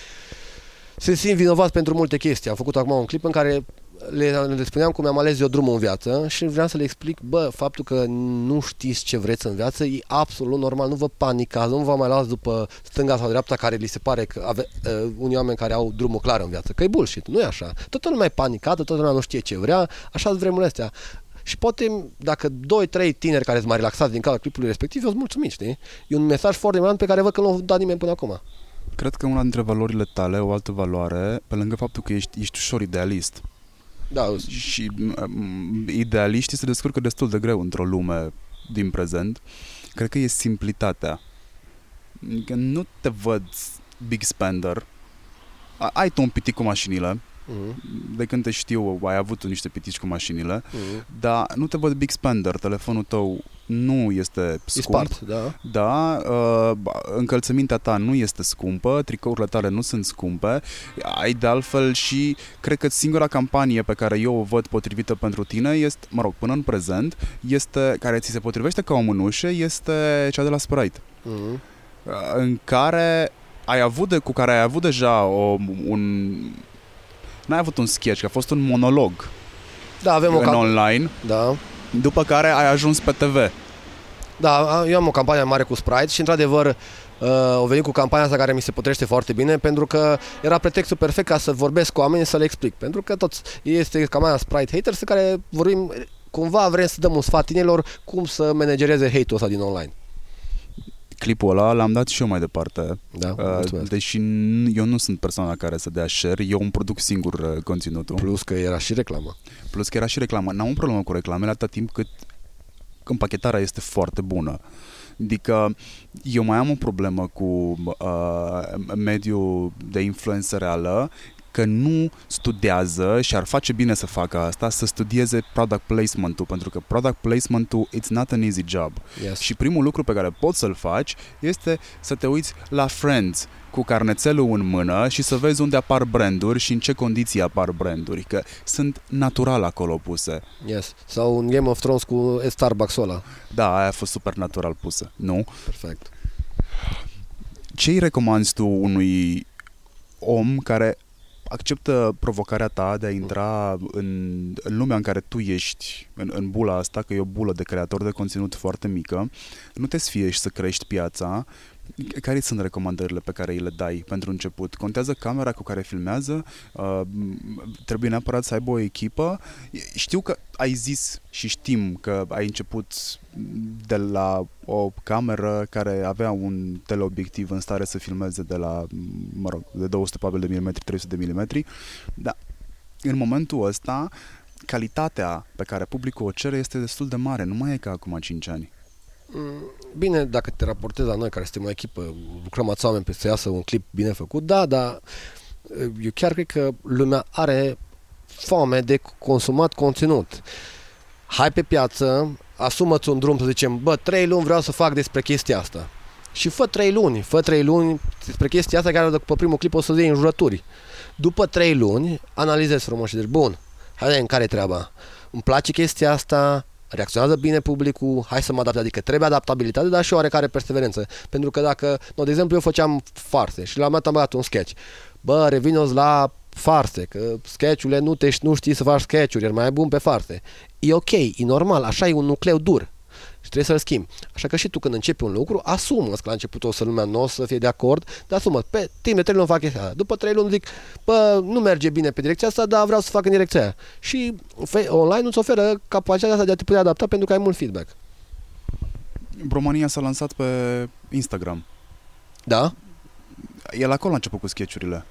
se simt vinovați pentru multe chestii. Am făcut acum un clip în care le, le spuneam cum mi-am ales eu drumul în viață și vreau să le explic, bă, faptul că nu știți ce vreți în viață e absolut normal, nu vă panicați, nu vă mai luați după stânga sau dreapta care li se pare că ave, uh, unii oameni care au drumul clar în viață, că e bullshit, nu e așa. Toată lumea e panicată, toată lumea nu știe ce vrea, așa sunt vremurile astea. Și poate, dacă 2-3 tineri care sunt mai relaxați din cauza clipului respectiv, eu sunt mulțumit, știi? E un mesaj foarte important pe care văd că nu l-a dat nimeni până acum. Cred că una dintre valorile tale, o altă valoare, pe lângă faptul că ești, ești ușor idealist, Da, și um, idealiștii se descurcă destul de greu într-o lume din prezent. Cred că e simplitatea. Că nu te văd big spender. A- Ai tu un pitic cu mașinile. mm-hmm. De când te știu, ai avut niște pitici cu mașinile. Mm-hmm. Dar nu te văd big spender. Telefonul tău nu este E scump. spart, da. Da, uh, încălțămintea ta nu este scumpă, tricourile tale nu sunt scumpe, ai de altfel și cred că singura campanie pe care eu o văd potrivită pentru tine este, mă rog, până în prezent, este, care ți se potrivește ca o mânușă, este cea de la Sprite, Mm-hmm. uh, în care ai avut de, cu care ai avut deja o, un n-ai avut un sketch, că a fost un monolog Da, avem o în cam... online, Da. După care ai ajuns pe TV. Da, eu am o campanie mare cu Sprite și într-adevăr uh, au venit cu campania asta care mi se potrește foarte bine pentru că era pretextul perfect ca să vorbesc cu oamenii să le explic. Pentru că toți este campania Sprite Haters în care vorbim cumva vrem să dăm un sfat tinerilor cum să managereze hate-ul ăsta din online. Clipul ăla l-am dat și eu mai departe. Da, Uh, mulțumesc. deși n- eu nu sunt persoana care să dea share, eu îmi produc singur uh, conținutul. Plus că era și reclamă. Plus că era și reclamă. N-am un problemă cu reclamele atâta timp cât împachetarea este foarte bună. Adică eu mai am o problemă cu uh, mediul de influență reală că nu studiază și ar face bine să facă asta, să studieze product placement-ul, pentru că product placement-ul it's not an easy job. Yes. Și primul lucru pe care poți să-l faci este să te uiți la Friends cu carnețelul în mână și să vezi unde apar branduri și în ce condiții apar branduri, că sunt natural acolo puse. yes. Sau un Game of Thrones cu Starbucks-ul ăla. Da, aia a fost super natural pusă, nu? Perfect. Ce îi recomanzi tu unui om care acceptă provocarea ta de a intra în, în lumea în care tu ești, în, în bula asta, că e o bulă de creator de conținut foarte mică, nu te sfie și să crești piața, care sunt recomandările pe care îi le dai pentru început? Contează camera cu care filmează? Uh, trebuie neapărat să aibă o echipă? Știu că ai zis și știm că ai început de la o cameră care avea un teleobiectiv în stare să filmeze de la, mă rog, de 200 probabil de milimetri, 300 de milimetri, dar în momentul ăsta calitatea pe care publicul o cere este destul de mare, nu mai e ca acum 5 ani. Mm, Bine, dacă te raportezi la noi, care suntem o echipă, lucrăm ați oameni pe să iasă un clip bine făcut, da, dar eu chiar cred că lumea are foame de consumat conținut. Hai pe piață, asumă-ți un drum să zicem, bă, trei luni vreau să fac despre chestia asta. Și fă trei luni, fă trei luni despre chestia asta care după primul clip o să iei în jurături. După trei luni, analizezi frumos și zici, bun, hai în care e treaba? Îmi place chestia asta, reacționează bine publicul, hai să mă adapt, adică trebuie adaptabilitate, dar și oarecare perseverență. Pentru că dacă, no, de exemplu, eu făceam farse și la un moment dat am băgat un sketch. Bă, revinoți la farse, că sketchurile nu, te, nu știi să faci sketchuri, ești mai bun pe farse. E ok, e normal, așa e un nucleu dur și trebuie să-l schimbi. Așa că și tu când începi un lucru, asumă că la început o să lumea nu o să fie de acord, dar asumă, pe timp de 3 luni fac chestia aia. După 3 luni zic, bă, nu merge bine pe direcția asta, dar vreau să fac în direcția aia. Și fe- online îți oferă capacitatea asta de a te putea adapta pentru că ai mult feedback. România s-a lansat pe Instagram. Da? El acolo a început cu sketchurile.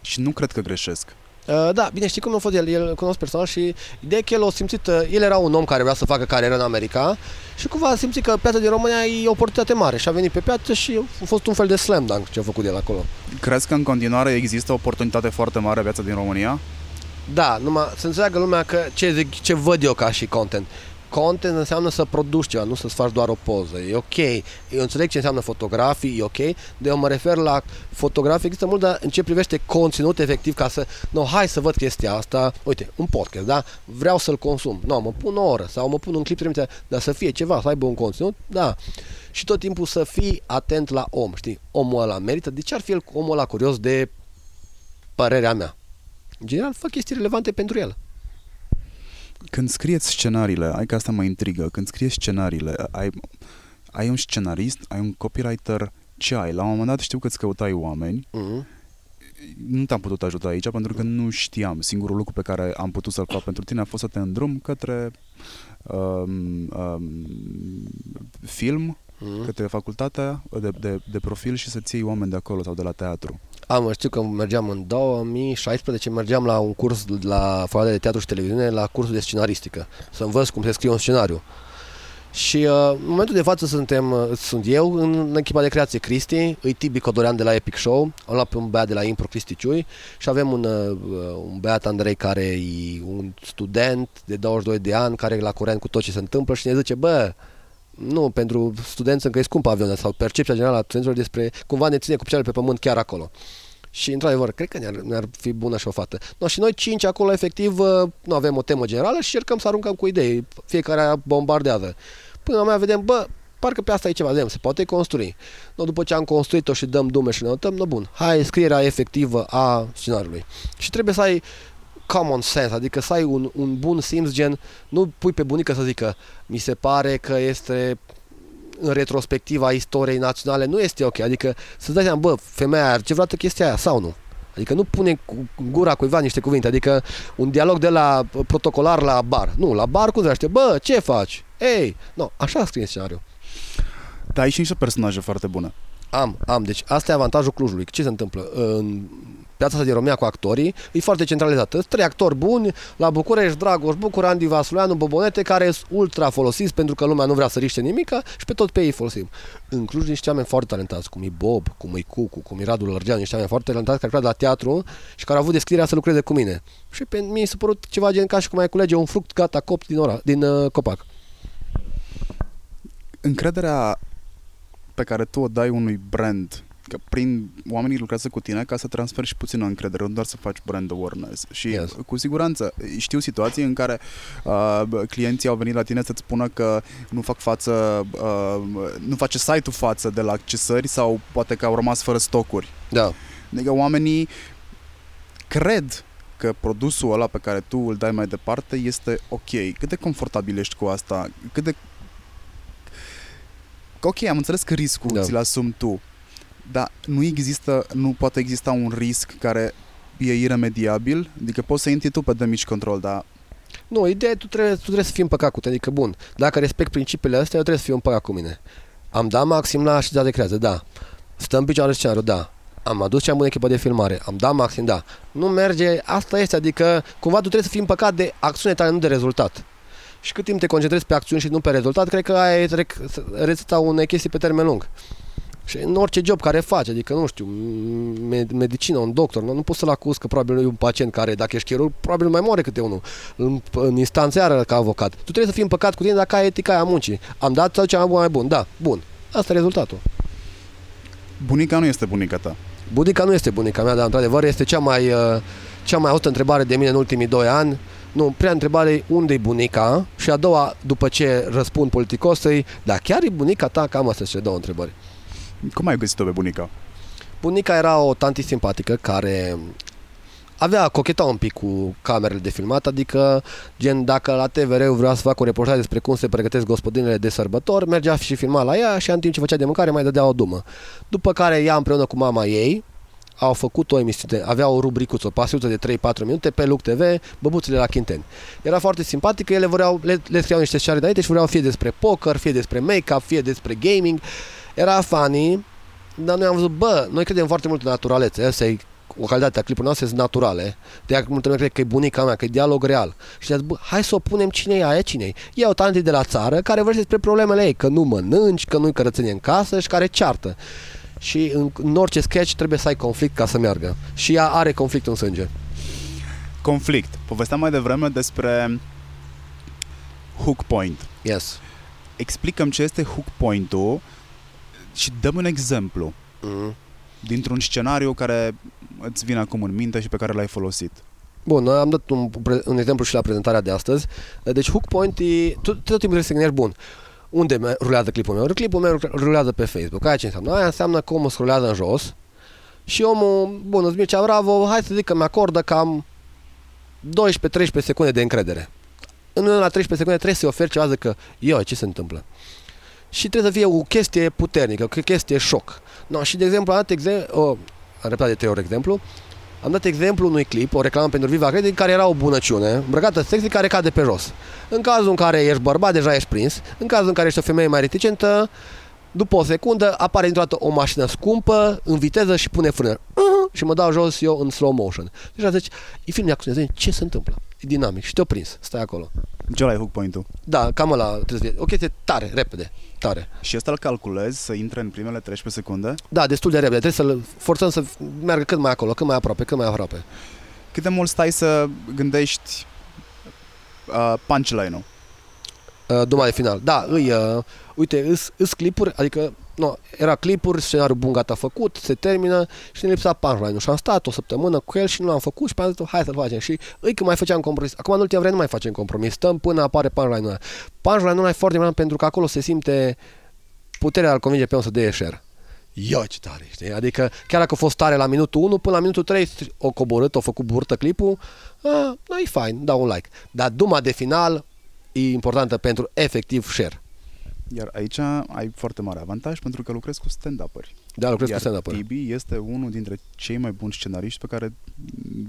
Și nu cred că greșesc. Uh, da, bine, știi cum a fost el? El îl cunosc personal și ideea e că el a simțit, uh, el era un om care vrea să facă carieră în America și cumva a simțit că piața din România e o oportunitate mare și a venit pe piață și a fost un fel de slam dunk ce a făcut el acolo. Crezi că în continuare există o oportunitate foarte mare viața din România? Da, numai să înțeleagă lumea că ce, zic, ce văd eu ca și content. Content înseamnă să produci ceva, nu să-ți faci doar o poză. E ok. Eu înțeleg ce înseamnă fotografii, e ok. De eu mă refer la fotografii, există mult, dar în ce privește conținut efectiv ca să, no, hai să văd chestia asta, uite, un podcast, da? Vreau să-l consum. Nu, mă pun o oră sau mă pun un clip trimite, dar să fie ceva, să aibă un conținut, da. Și tot timpul să fii atent la om, știi? Omul ăla merită. De ce ar fi el, omul ăla curios de părerea mea? În general, fă chestii relevante pentru el. Când scrieți scenariile, ai că asta mă intrigă, când scrie scenariile, ai, ai un scenarist, ai un copywriter, ce ai? La un moment dat știu că îți căutai oameni, Mm-hmm. nu te-am putut ajuta aici pentru că nu știam. Singurul lucru pe care am putut să-l fac pentru tine a fost să te îndrum către um, um, film, Mm-hmm. către facultatea de, de, de profil și să-ți iei oameni de acolo sau de la teatru. Am, mă știu că mergeam în 2016, mergeam la un curs la Facultatea de Teatru și Televiziune, la cursul de scenaristică, să învăț cum se scrie un scenariu. Și uh, în momentul de față suntem, uh, sunt eu în echipa de creație Cristi, îi Tibi Codorean de la Epic Show, am luat pe un băiat de la Impro Cristi Ciui și avem un, uh, un băiat Andrei care e un student de 22 de ani care e la curent cu tot ce se întâmplă și ne zice, bă, nu, pentru studenți încă e scump avionul sau percepția generală a studenților despre cumva ne ține cu picioarele pe pământ chiar acolo. Și, într-adevăr, cred că ne-ar, ne-ar fi bună și o fată. No, și noi cinci acolo, efectiv, uh, nu avem o temă generală și încercăm să aruncăm cu idei. Fiecare bombardează. Până la mai vedem, bă, parcă pe asta e ceva, vedem, se poate construi. No, după ce am construit-o și dăm dume și ne notăm, no bun, hai scrierea efectivă a scenariului. Și trebuie să ai common sense, adică să ai un, un bun simț gen, nu pui pe bunică să zică mi se pare că este în retrospectiva istoriei naționale nu este ok, adică să dai seama, bă, femeia are ce vreodată chestia aia sau nu. Adică nu pune cu gura cuiva niște cuvinte, adică un dialog de la protocolar la bar. Nu, la bar cum se bă, ce faci? Ei, nu, așa scrie scenariul. Dar ai și niște personaje foarte bune. Am, am. Deci asta e avantajul Clujului. Ce se întâmplă? În piața asta din România cu actorii e foarte centralizată. Trei actori buni, la București, Dragoș Bucur, Andy Vasuleanu, Bobonete, care sunt ultra folosiți pentru că lumea nu vrea să riște nimica și pe tot pe ei folosim. În Cluj niște oameni foarte talentați, cum e Bob, cum e Cucu, cum e Radu Lărgeanu, niște oameni foarte talentați care lucrat la teatru și care au avut deschiderea să lucreze cu mine. Și pe mine s-a părut ceva gen ca și cum ai culege un fruct gata copt din, ora, din uh, copac. Încrederea pe care tu o dai unui brand că prin oamenii lucrează cu tine ca să transferi și puțină încredere, nu doar să faci brand awareness. Și yes. cu siguranță știu situații în care uh, clienții au venit la tine să-ți spună că nu fac față, uh, nu face site-ul față de la accesări sau poate că au rămas fără stocuri. Da. Adică oamenii cred că produsul ăla pe care tu îl dai mai departe este ok. Cât de confortabil ești cu asta? Cât de ok, am înțeles că riscul da. ți-l asumi tu, dar nu există, nu poate exista un risc care e iremediabil, adică poți să intri tu pe damage control, dar nu, ideea e tu trebuie, tu trebuie să fii împăcat cu tine, adică bun, dacă respect principiile astea, eu trebuie să fiu împăcat cu mine. Am dat maxim la așezat de creație, da. Stăm picioare scenariu, da. Am adus cea bună echipă de filmare, am dat maxim, da. Nu merge, asta este, adică cumva tu trebuie să fii împăcat de acțiune tale, nu de rezultat. Și cât timp te concentrezi pe acțiuni și nu pe rezultat, cred că ai e rețeta unei chestii pe termen lung. Și în orice job care faci, adică, nu știu, medicină, un doctor, nu, nu poți să-l acuz că probabil e un pacient care, dacă ești chirurg, probabil mai moare câte unul în, în instanțeară ca avocat. Tu trebuie să fii împăcat cu tine dacă ai etica aia muncii. Am dat sau cea mai bun, da, bun. Asta e rezultatul. Bunica nu este bunica ta. Bunica nu este bunica mea, dar într-adevăr este cea mai, uh, cea mai aută întrebare de mine în ultimii doi ani nu, prea întrebare e unde e bunica și a doua, după ce răspund politicos, e, da, chiar e bunica ta? Cam astea sunt două întrebări. Cum ai găsit-o pe bunica? Bunica era o tanti simpatică care avea cocheta un pic cu camerele de filmat, adică gen dacă la TVR vrea să facă un reportaj despre cum se pregătesc gospodinele de sărbători, mergea și filma la ea și în timp ce făcea de mâncare mai dădea o dumă. După care ea împreună cu mama ei au făcut o emisiune, avea o rubricuță, o pasiuță de 3-4 minute pe Luc TV, băbuțele la Quinten. Era foarte simpatică, ele vreau, le, le scriau niște scenarii de aici și vreau fie despre poker, fie despre make-up, fie despre gaming. Era funny, dar noi am văzut, bă, noi credem foarte mult în naturalețe, asta e o calitate a clipurilor noastre sunt naturale. De aia multă lume cred că e bunica mea, că e dialog real. Și zis, bă, hai să o punem cine e aia, cine e. E o tanti de la țară care vorbește despre problemele ei, că nu mănânci, că nu-i cărățenie în casă și care ceartă și în, în orice sketch trebuie să ai conflict ca să meargă. Și ea are conflict în sânge. Conflict. Povesteam mai devreme despre hook point. Yes. Explicăm ce este hook point-ul și dăm un exemplu mm-hmm. dintr-un scenariu care îți vine acum în minte și pe care l-ai folosit. Bun, am dat un, un exemplu și la prezentarea de astăzi. Deci hook point e, tot, tot timpul trebuie să gândești, bun, unde rulează clipul meu? Clipul meu rulează pe Facebook. Aia ce înseamnă? Aia înseamnă că omul rulează în jos și omul, bun, Mircea Bravo, hai să zic că mi-acordă cam 12-13 secunde de încredere. În la 13 secunde trebuie să-i oferi ceva, zic că, eu, ce se întâmplă? Și trebuie să fie o chestie puternică, o chestie șoc. No, și de exemplu, am dat exemplu, oh, am repetat de trei ori exemplu, am dat exemplu unui clip, o reclamă pentru Viva Credit, care era o bunăciune, îmbrăcată sexy, care cade pe jos. În cazul în care ești bărbat, deja ești prins. În cazul în care ești o femeie mai reticentă, după o secundă apare dintr-o dată o mașină scumpă, în viteză și pune frână. Uh-huh, și mă dau jos eu în slow motion. Deci zici, e film de acțiune, ce se întâmplă? E dinamic și te-o prins, stai acolo. Ce ai hook point-ul? Da, cam la trebuie O chestie tare, repede, tare. Și asta îl calculezi să intre în primele 13 secunde? Da, destul de repede. Trebuie să-l forțăm să meargă cât mai acolo, cât mai aproape, cât mai aproape. Cât de mult stai să gândești uh, punchline-ul? Uh, Duma de final. Da, îi, uh, uite, îs, îs clipuri, adică No, era clipuri, scenariul bun gata făcut, se termină și ne lipsa punchline Și am stat o săptămână cu el și nu l-am făcut și pe am zis, hai să-l facem. Și îi că mai făceam compromis. Acum în ultima vreme nu mai facem compromis. Stăm până apare punchline-ul ăla. Punchline-ul ăla e foarte important pentru că acolo se simte puterea al convinge pe om să dea share. ia ce tare, știi? Adică chiar dacă a fost tare la minutul 1, până la minutul 3 o coborât, o făcut burtă clipul, a, da, e fain, dau un like. Dar duma de final e importantă pentru efectiv share. Iar aici ai foarte mare avantaj pentru că lucrezi cu stand-up-ări. Da, lucrez Iar cu stand-up. Tibi este unul dintre cei mai buni scenariști pe care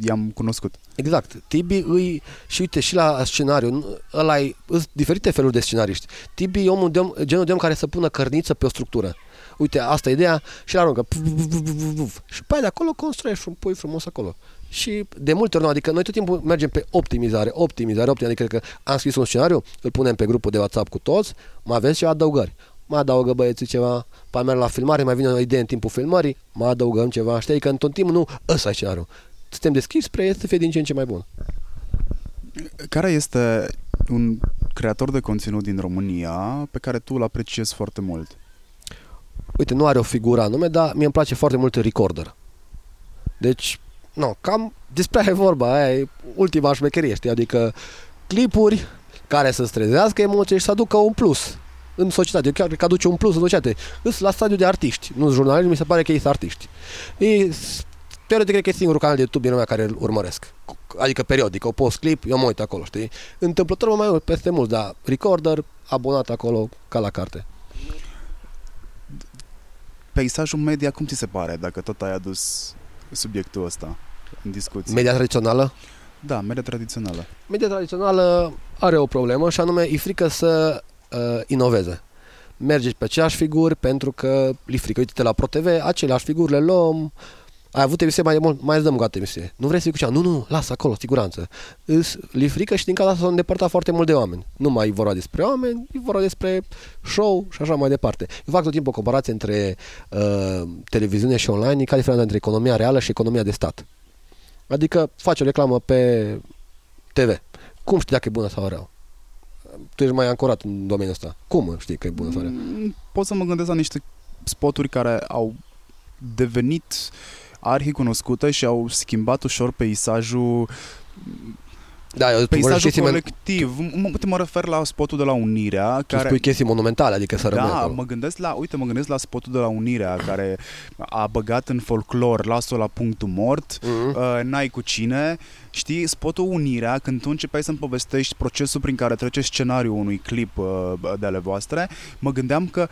i-am cunoscut. Exact. Tibi îi, și uite, și la scenariu, ăla e, sunt diferite feluri de scenariști. Tibi e omul de om, genul de om care să pună cărniță pe o structură. Uite, asta e ideea și la aruncă. Puf, puf, puf, puf, puf. Și pe aia de acolo construiești un pui frumos acolo. Și de multe ori, nu, adică noi tot timpul mergem pe optimizare, optimizare, optimizare, adică că am scris un scenariu, îl punem pe grupul de WhatsApp cu toți, mai aveți ceva adăugări. Mai adaugă băieții ceva, pe merg la filmare, mai vine o idee în timpul filmării, mai adăugăm ceva, știi că în tot timpul nu, ăsta e scenariu. Suntem deschiși spre el să fie din ce în ce mai bun. Care este un creator de conținut din România pe care tu îl apreciezi foarte mult? Uite, nu are o figură anume, dar mie îmi place foarte mult Recorder. Deci, nu, cam despre aia e vorba, aia e ultima șmecherie, știi? Adică clipuri care să-ți trezească emoții și să aducă un plus în societate. Eu chiar cred că aduce un plus în societate. Îs la stadiu de artiști, nu jurnaliști, mi se pare că ei sunt artiști. Ei, teoretic, cred că e singurul canal de YouTube din lumea care îl urmăresc. Adică periodic, o post clip, eu mă uit acolo, știi? Întâmplător mă mai uit peste mult, dar recorder, abonat acolo, ca la carte. Peisajul media, cum ți se pare dacă tot ai adus subiectul ăsta în discuție? Media tradițională? Da, media tradițională. Media tradițională are o problemă și anume e frică să uh, inoveze. Mergeți pe aceeași figuri pentru că li frică. Uite-te la ProTV, aceleași figuri le luăm, ai avut emisie mai mult, mai îți dăm gata emisie. Nu vrei să fii cu cea? Nu, nu, lasă acolo, siguranță. Îs, li frică și din cauza asta s-au îndepărtat foarte mult de oameni. Nu mai vorba despre oameni, e vorba despre show și așa mai departe. Eu fac tot timpul o comparație între uh, televiziune și online, e ca diferența între economia reală și economia de stat. Adică faci o reclamă pe TV. Cum știi dacă e bună sau rău? Tu ești mai ancorat în domeniul ăsta. Cum știi că e bună sau rău? Mm, Pot să mă gândesc la niște spoturi care au devenit arhicunoscute și au schimbat ușor peisajul Da, eu peisajul chestii, colectiv. Mă, mă refer la spotul de la Unirea, tu care spui chestii monumentale, adică să rămână da, acolo. mă gândesc la, uite, mă gândesc la spotul de la Unirea care a băgat în folclor Las-o la punctul mort, Mhm. uh, N-ai cu cine, știi, spotul Unirea, când tu începeai să-mi povestești procesul prin care trece scenariul unui clip uh, de ale voastre, mă gândeam că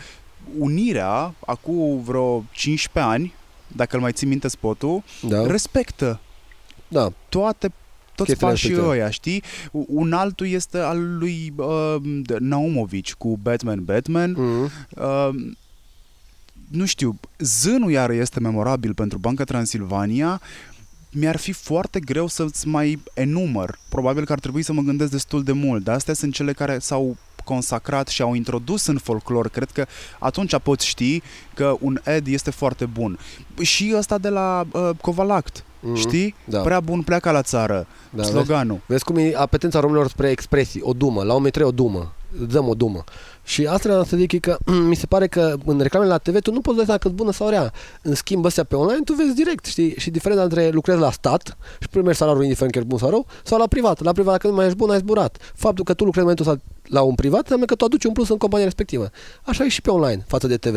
Unirea, acum vreo 15 ani, dacă îl mai ții minte spotul, Da, respectă da. toate toți Chestiile pașii respective. ăia, știi? U- Un altul este al lui uh, Naumovici cu Batman Batman. Mhm. Uh, nu știu, zânul iar este memorabil pentru Banca Transilvania. Mi-ar fi foarte greu să-ți mai enumăr. Probabil că ar trebui să mă gândesc destul de mult, dar astea sunt cele care s-au consacrat și au introdus în folclor. Cred că atunci poți ști că un ed este foarte bun. Și ăsta de la uh, Covalact, Mhm. știi? Da. Prea bun pleacă la țară, Da, vezi, sloganul. vezi cum e apetența românilor spre expresii, o dumă, la 1 o dumă, îți dăm o dumă. Și asta vreau să zic e că mi se pare că în reclamele la TV tu nu poți vedea că bună sau rea. În schimb, astea pe online tu vezi direct, știi? Și diferența între lucrezi la stat și primești salariul indiferent că ești bun sau rău, sau la privat. La privat, dacă nu mai ești bun, ai zburat. Faptul că tu lucrezi în momentul ăsta la un privat înseamnă că tu aduci un plus în compania respectivă. Așa e și pe online față de TV.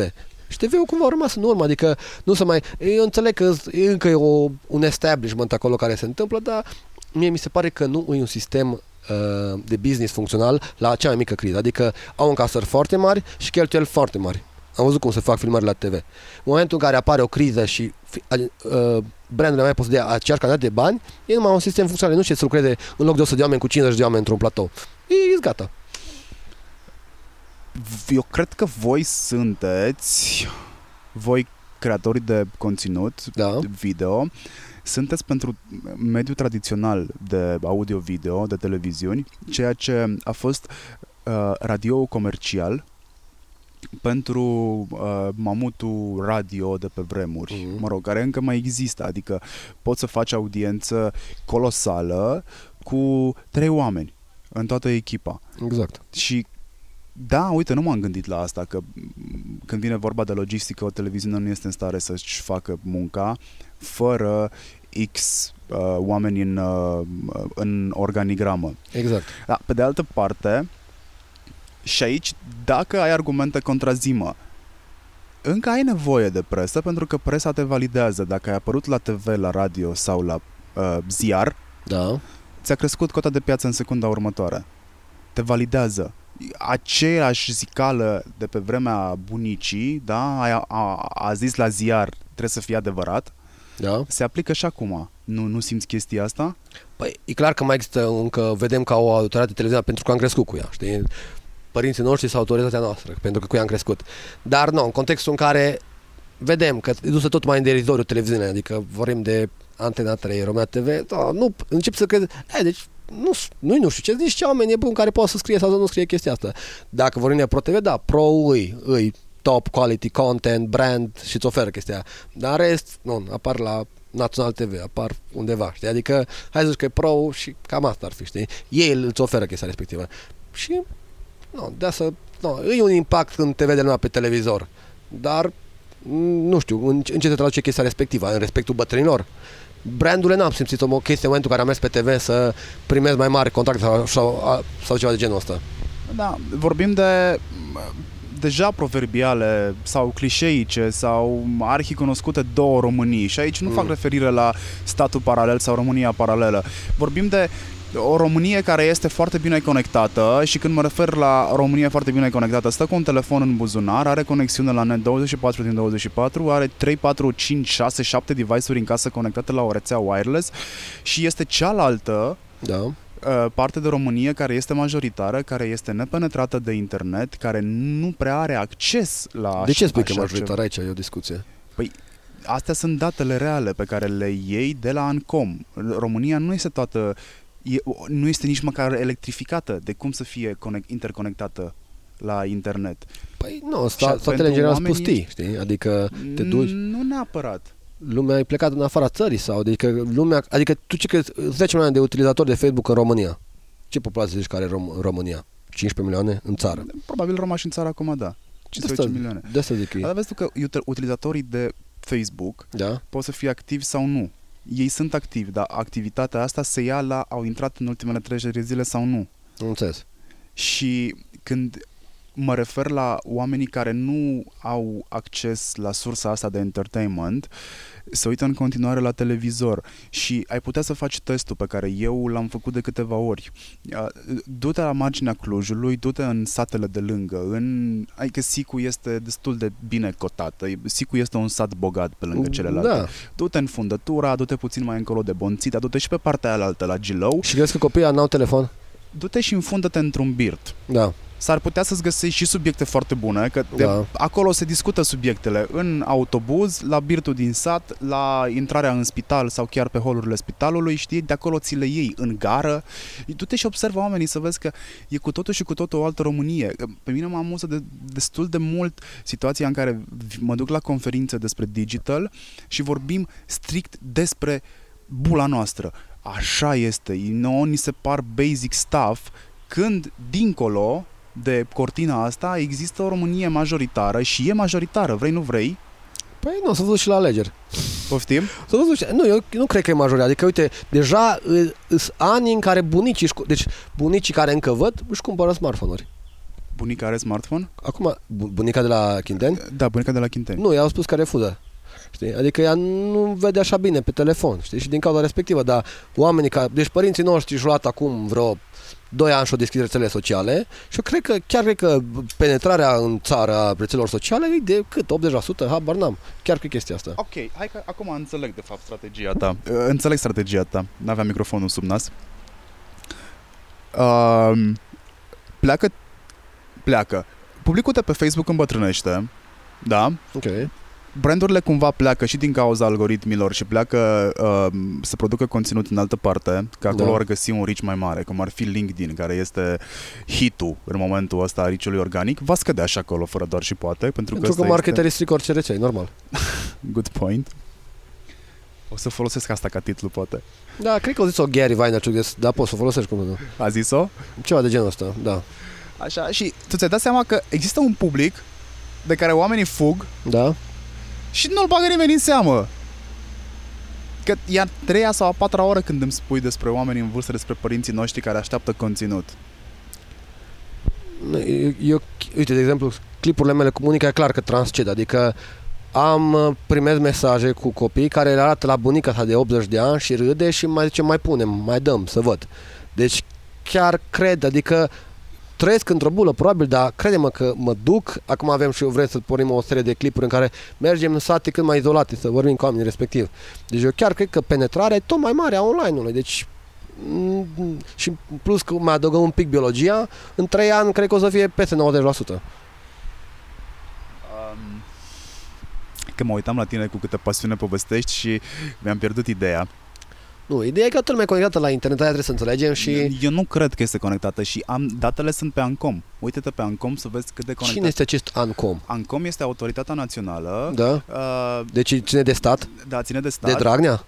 Și TV-ul cumva a rămas în urmă, adică nu se mai... Eu înțeleg că e încă e o, un establishment acolo care se întâmplă, dar mie mi se pare că nu e un sistem uh, de business funcțional la cea mai mică criză. Adică au încasări foarte mari și cheltuieli foarte mari. Am văzut cum se fac filmări la TV. În momentul în care apare o criză și fi- uh, brandurile mai pot să dea aceeași cantitate de bani, e numai un sistem funcțional. Nu știe să lucreze în loc de 100 de oameni cu 50 de oameni într-un platou. E, e gata. Eu cred că voi sunteți, voi creatorii de conținut Da. video, sunteți pentru mediul tradițional de audio-video, de televiziuni, ceea ce a fost uh, radio comercial pentru uh, mamutul radio de pe vremuri, Mhm. mă rog, care încă mai există, adică poți să faci audiență colosală cu trei oameni în toată echipa. Exact. Și da, uite, nu m-am gândit la asta, că m, când vine vorba de logistică, o televiziune nu este în stare să-și facă munca fără X uh, oameni în, uh, în organigramă. Exact. Da, pe de altă parte, și aici, dacă ai argumente contra zimă, încă ai nevoie de presă pentru că presa te validează. Dacă ai apărut la TV, la radio sau la uh, ziar, Da. ți-a crescut cota de piață în secunda următoare. Te validează. Aceeași zicală de pe vremea bunicii, da, a, a, a zis la ziar, trebuie să fie adevărat, Da. se aplică și acum. Nu, nu simți chestia asta? Păi, e clar că mai există încă, vedem ca o autoritate televiziunea pentru că am crescut cu ea, știi? Părinții noștri sau autoritatea noastră, pentru că cu ea am crescut. Dar nu, în contextul în care vedem că e dusă tot mai în derizoriu televiziunea, adică vorbim de Antena 3, România TV, da, nu, încep să cred, e, deci nu, nu nu știu ce, nici oameni nebuni care pot să scrie sau să nu scrie chestia asta. Dacă vorbim de Pro TV, da, Pro îi, îi top quality content, brand și îți oferă chestia aia. Dar în rest, nu, apar la Național TV, apar undeva, știi? Adică, hai să zici că e pro și cam asta ar fi, știi? Ei îți oferă chestia respectivă. Și, nu, de asta, nu, e un impact când te vede lumea pe televizor, dar, m, nu știu, în, în ce te traduce chestia respectivă, în respectul bătrânilor? Brandurile n-am simțit o chestie în momentul în care am mers pe TV să primez mai mari contracte sau, sau, sau ceva de genul ăsta. Da, vorbim de deja proverbiale sau clișeice sau arhicunoscute două Românii și aici nu Mm. fac referire la statul paralel sau România paralelă. Vorbim de o Românie care este foarte bine conectată și când mă refer la România foarte bine conectată, stă cu un telefon în buzunar, are conexiune la net 24 din 24, are 3, 4, 5, 6, 7 device-uri în casă conectate la o rețea wireless și este cealaltă Da. uh, parte de România care este majoritară, care este nepenetrată de internet, care nu prea are acces la De ce spui că așa majoritar aici e o discuție? ceva. Astea sunt datele reale pe care le iei de la Ancom. România nu este toată e, nu este nici măcar electrificată de cum să fie conect, interconectată la internet. Păi nu, Și sta, pentru statele în general sunt oamenii- pustii, știi? Adică te duci, Nu neapărat. lumea e plecat în afara țării sau adică lumea, adică tu ce crezi, 10 milioane de utilizatori de Facebook în România. Ce populație zici că are Rom- în România? 15 milioane în țară. Probabil rămași în țară acum, da. 15 milioane. De asta zic Dar că vezi tu că util- utilizatorii de Facebook Da? pot să fie activi sau nu. Ei sunt activi, dar activitatea asta se ia la au intrat în ultimele 30 de zile sau nu. Nu înțeles. Și când mă refer la oamenii care nu au acces la sursa asta de entertainment, se uită în continuare la televizor și ai putea să faci testul pe care eu l-am făcut de câteva ori. Uh, Du-te la marginea Clujului, du-te în satele de lângă, în... adică Sicu este destul de bine cotat, Sicu este un sat bogat pe lângă celelalte. Da. Du-te în fundătura, du-te puțin mai încolo de Bonțita, du-te și pe partea aia altă la Gilău, Și crezi că copiii n-au telefon? du-te și înfundă-te într-un birt. Da. S-ar putea să-ți găsești și subiecte foarte bune, că de, Da. acolo se discută subiectele în autobuz, la birtul din sat, la intrarea în spital sau chiar pe holurile spitalului, știi, de acolo ți le iei în gară. Du-te și observă oamenii să vezi că e cu totul și cu totul o altă Românie. Pe mine mă amuză de, destul de mult situația în care mă duc la conferințe despre digital și vorbim strict despre bula noastră. Așa este, nouă ni se par basic stuff, când dincolo de cortina asta există o Românie majoritară și e majoritară, vrei nu vrei, Păi nu, s-a văzut și la alegeri. poftim? S-a văzut și... Nu, eu nu cred că e majoritate. Adică, uite, deja sunt ani în care bunicii, își cu- deci bunicii care încă văd, își cumpără smartphone-uri. Bunica are smartphone? Acum, bu- bunica de la Chinteni? Da, bunica de la Chinteni. Nu, i-au spus că refuză. Știi? Adică ea nu vede așa bine pe telefon, știi? Și din cauza respectivă, dar oamenii ca... Deci părinții noștri și-au luat acum vreo 2 ani și-au deschis rețelele sociale și eu cred că, chiar cred că penetrarea în țara rețelelor sociale e de cât? 80%? Habar n-am. Chiar că e chestia asta. Ok, hai că acum înțeleg de fapt strategia ta. Uh, Înțeleg strategia ta. N-aveam microfonul sub nas. Uh, pleacă, pleacă. Publicul de pe Facebook îmbătrânește, da? Ok. Brandurile cumva pleacă și din cauza algoritmilor și pleacă uh, să producă conținut în altă parte, că acolo Da. ar găsi un reach mai mare, cum ar fi LinkedIn, care este hitul în momentul ăsta a reach-ului organic, va scădea și acolo fără doar și poate, pentru, Pentru că, că ăsta marketerii strică orice rețea, e normal. este good point. O să folosesc asta ca titlu, poate. Da, cred că au zis-o Gary Vaynerchuk, des- da, poți să o folosești cum nu. A zis-o? Ceva de genul ăsta, da. Așa, și tu ți-ai dat seama că există un public de care oamenii fug Da? Și nu-l bagă nimeni în seamă. Că e a treia sau a patra oră când îmi spui despre oameni în vârstă, despre părinții noștri care așteaptă conținut. Nu, Eu, eu, uite, de exemplu, clipurile mele cu bunica, e clar că transced, adică am uh, primit mesaje cu copii care le arată la bunica sa de 80 de ani și râde și mai zice mai punem, mai dăm să văd. Deci chiar cred, adică trăiesc într-o bulă, probabil, dar crede-mă că mă duc, acum avem și eu vrem să pornim o serie de clipuri în care mergem în sate cât mai izolate, să vorbim cu oamenii respectiv. Deci eu chiar cred că penetrarea e tot mai mare a online-ului, deci mm, și plus că mai adăugăm un pic biologia, în 3 ani cred că o să fie peste 90%. Um, că mă uitam la tine cu câtă pasiune povestești și mi-am pierdut ideea. Nu, ideea e că totul mai conectată la internet, aia trebuie să înțelegem și... Eu nu cred că este conectată și am datele sunt pe Ancom. Uite-te pe Ancom să vezi cât de conectat. Cine este acest ANCOM? Ancom este autoritatea națională. Da? Uh, Deci ține de stat? da, ține de stat. De Dragnea?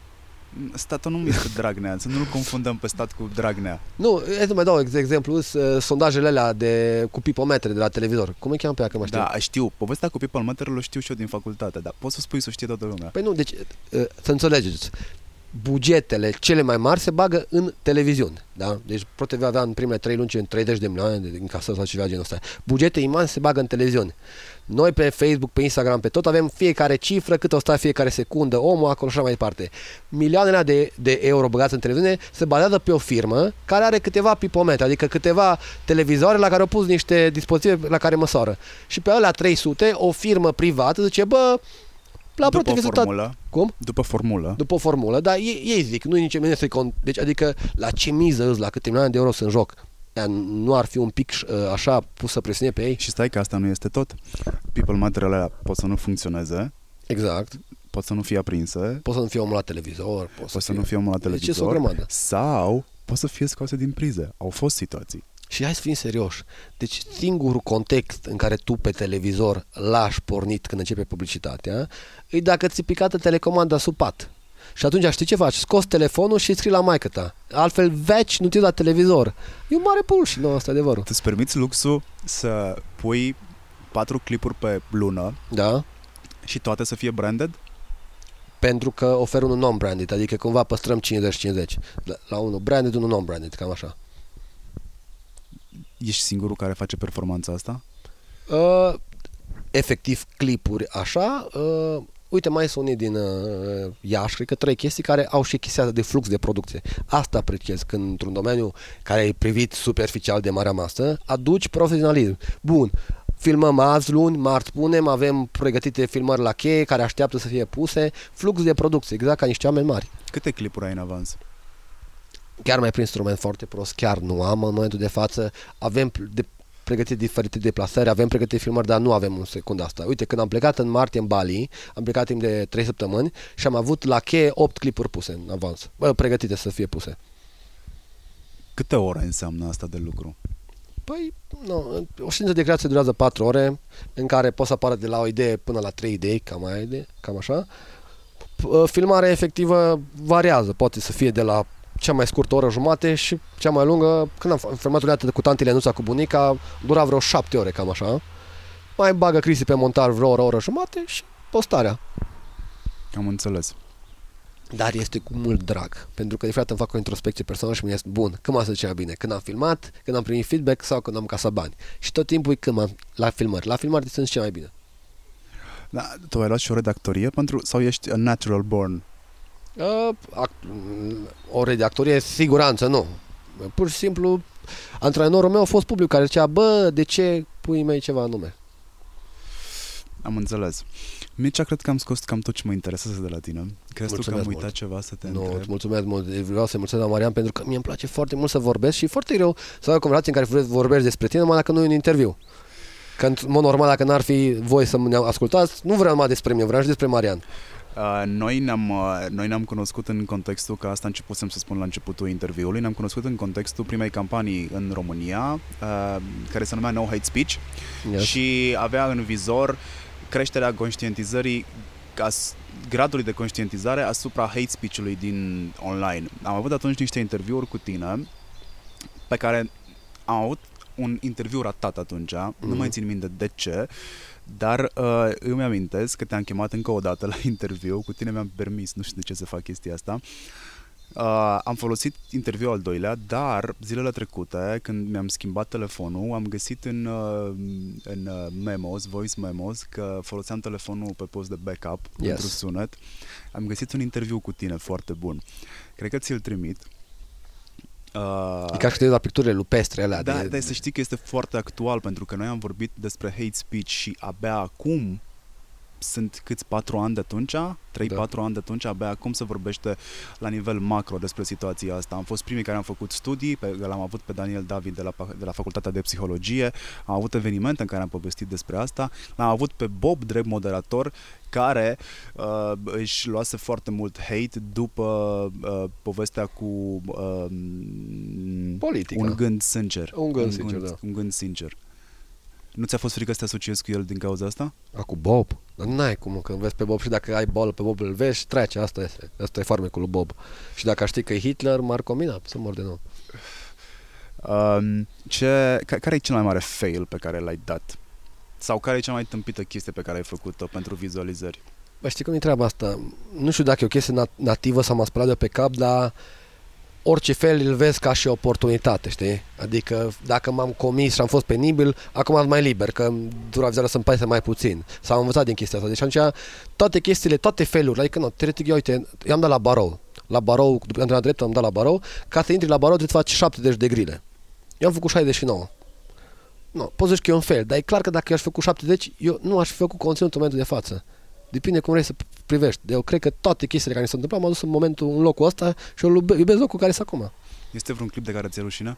Statul nu este Dragnea, să nu-l confundăm pe stat cu Dragnea. Nu, hai să mai dau ex- exemplu, uh, sondajele alea de, cu pipometre de la televizor. Cum îi cheamă pe aia, că mă știu? Da, știu. Povestea cu people meterul o știu și eu din facultate, dar poți să spui să o știe toată lumea. Păi nu, deci uh, să înțelegeți, bugetele cele mai mari se bagă în televiziune. Da? Deci ProTV avea în primele 3 luni în 30 de milioane de încasări sau ceva genul ăsta. Bugete imense se bagă în televiziune. Noi pe Facebook, pe Instagram, pe tot avem fiecare cifră, cât o sta fiecare secundă, omul acolo și așa mai departe. Milioanele de, de euro băgați în televiziune se bazează pe o firmă care are câteva pipometre, adică câteva televizoare la care au pus niște dispozitive la care măsoară. Și pe alea 300, o firmă privată zice, bă, la După ProTV s-a dat- formulă. Cum? După formulă. după o formulă, dar ei, ei zic, nu e nici mine să Deci, adică, la ce miză îți, la câte milioane de euro sunt în joc? Ea nu ar fi un pic uh, așa pusă presiune pe ei? Și stai că asta nu este tot. People material alea pot să nu funcționeze, Exact. pot să nu fie aprinse, Poți să nu fie omul la televizor, poți pot să nu fie omul la Deci e o televizor, grămadă. sau pot să fie scoase din prize. Au fost situații. Și hai să fim serioși. Deci singurul context în care tu pe televizor lași pornit când începe publicitatea e dacă ți picată telecomanda sub pat. Și atunci știi ce faci? Scoți telefonul și îi scrii la maică ta. Altfel veci nu te la televizor. E un mare și nu asta e adevărul. Îți permiți luxul să pui patru clipuri pe lună Da? și toate să fie branded? pentru că ofer unul non-branded, adică cumva păstrăm 50-50. La, la unul branded, unul non-branded, cam așa. Ești singurul care face performanța asta? Uh, efectiv, clipuri așa. Uh, uite, mai sunt unii din uh, Iași, cred că trei chestii care au și chestia asta de flux de producție. Asta apreciez când într-un domeniu care e privit superficial de marea masă, aduci profesionalism. Bun, filmăm azi, luni, marți punem, avem pregătite filmări la cheie care așteaptă să fie puse, flux de producție, exact ca niște oameni mari. Câte clipuri ai în avans? chiar mai prin instrument foarte prost, chiar nu am în momentul de față, avem de pregătit diferite deplasări, avem pregătite filmări, dar nu avem un secund asta. Uite, când am plecat în martie în Bali, am plecat timp de 3 săptămâni și am avut la cheie 8 clipuri puse în avans, bă, pregătite să fie puse. Câte ore înseamnă asta de lucru? Păi, nu, o știință de creație durează 4 ore, în care poți să apară de la o idee până la 3 idei, cam, aia, de, cam așa. P- Filmarea efectivă variază, poate să fie de la cea mai scurtă oră jumate și cea mai lungă, când am f- filmat odată cu tantele Nuța cu bunica, dura vreo 7 ore, cam așa. Mai bagă Cristi pe montar vreo oră, oră jumate și postarea. Am înțeles. Dar este cu mult drag, pentru că de fapt îmi fac o introspecție personală și mi este bun, când m-a cea bine, când am filmat, când am primit feedback sau când am casat bani. Și tot timpul e când m-am, la filmări. La filmări sunt cea mai bine. Da, tu ai luat și ore de actorie pentru, sau ești a natural born? Uh, act- m, ore de actorie, siguranță, nu. Pur și simplu, antrenorul meu a fost public care zicea, bă, de ce pui mei ceva anume? Am înțeles. Mircea, cred că am scos cam tot ce mă interesează de la tine. Crezi tu că am Mulțumesc uitat mult. ceva să te Nu, întreb? îți mulțumesc mult. Vreau să-i mulțumesc la Marian pentru că mie îmi place foarte mult să vorbesc și e foarte greu să ai o conversație în care vorbești despre tine, numai dacă nu e un interviu. Că, în mod normal, dacă n-ar fi voi să ne ascultați, nu vreau numai despre mine, vreau și despre Marian. Uh, noi, ne-am, uh, noi ne-am cunoscut în contextul, că asta începusem să spun la începutul interviului, ne-am cunoscut în contextul primei campanii în România, uh, care se numea No Hate Speech Yes. și avea în vizor creșterea conștientizării ca s- gradului de conștientizare asupra hate speech-ului din online. Am avut atunci niște interviuri cu tine pe care am avut un interviu ratat atunci, mm. nu Mhm. mai țin minte de ce, dar uh, îmi amintesc că te-am chemat încă o dată la interviu, cu tine mi-am permis, nu știu de ce să fac chestia asta, Uh, am folosit interviul al doilea, dar zilele trecute, când mi-am schimbat telefonul, am găsit în, uh, în uh, memos, voice memos, că foloseam telefonul pe post de backup Yes. pentru sunet. Am găsit un interviu cu tine foarte bun. Cred că ți-l trimit. Uh, E ca și te uiți la picturile lupestre alea. da, de, dar să știi că este foarte actual pentru că noi am vorbit despre hate speech și abia acum sunt câți patru ani de atunci, 3-4 Da. ani de atunci, abia acum se vorbește la nivel macro despre situația asta. Am fost primii care am făcut studii, pe, l-am avut pe Daniel David de la, de la Facultatea de Psihologie, am avut evenimente în care am povestit despre asta, l-am avut pe Bob, drept moderator, care uh, își luase foarte mult hate după uh, povestea cu uh, Politică. un gând sincer. Un gând un sincer, gând, da. Un gând sincer. Nu ți-a fost frică să te asociezi cu el din cauza asta? Acum Bob. Dar n-ai cum, când vezi pe Bob și dacă ai bolă pe Bob îl vezi și trece. Asta este. Asta e farmecul lui Bob. Și dacă știi că e Hitler, m-ar combina să mor de nou. Um, ce, ca, care e cel mai mare fail pe care l-ai dat? Sau care e cea mai tâmpită chestie pe care ai făcut-o pentru vizualizări? Bă, știi cum e treaba asta? Nu știu dacă e o chestie nat- nativă sau m-a spălat de pe cap, dar orice fel îl vezi ca și o oportunitate, știi? Adică dacă m-am comis și am fost penibil, acum sunt mai liber, că dura vizuală să-mi pese mai puțin. S-au învățat din chestia asta. Deci atunci toate chestiile, toate felurile, adică nu, teoretic, eu, uite, i-am dat la barou. La barou, după am drept, am dat la barou. Ca să intri la barou trebuie să faci 70 de grile. Eu am făcut 69. Nu, poți zici că e un fel, dar e clar că dacă eu aș fi făcut 70, eu nu aș fi făcut conținutul în momentul de față. Depinde cum vrei să privești. Eu cred că toate chestiile care mi s-au întâmplat m-au dus în momentul, în locul ăsta și eu iube- iubesc locul care sunt acum. Este vreun clip de care ți-e rușine?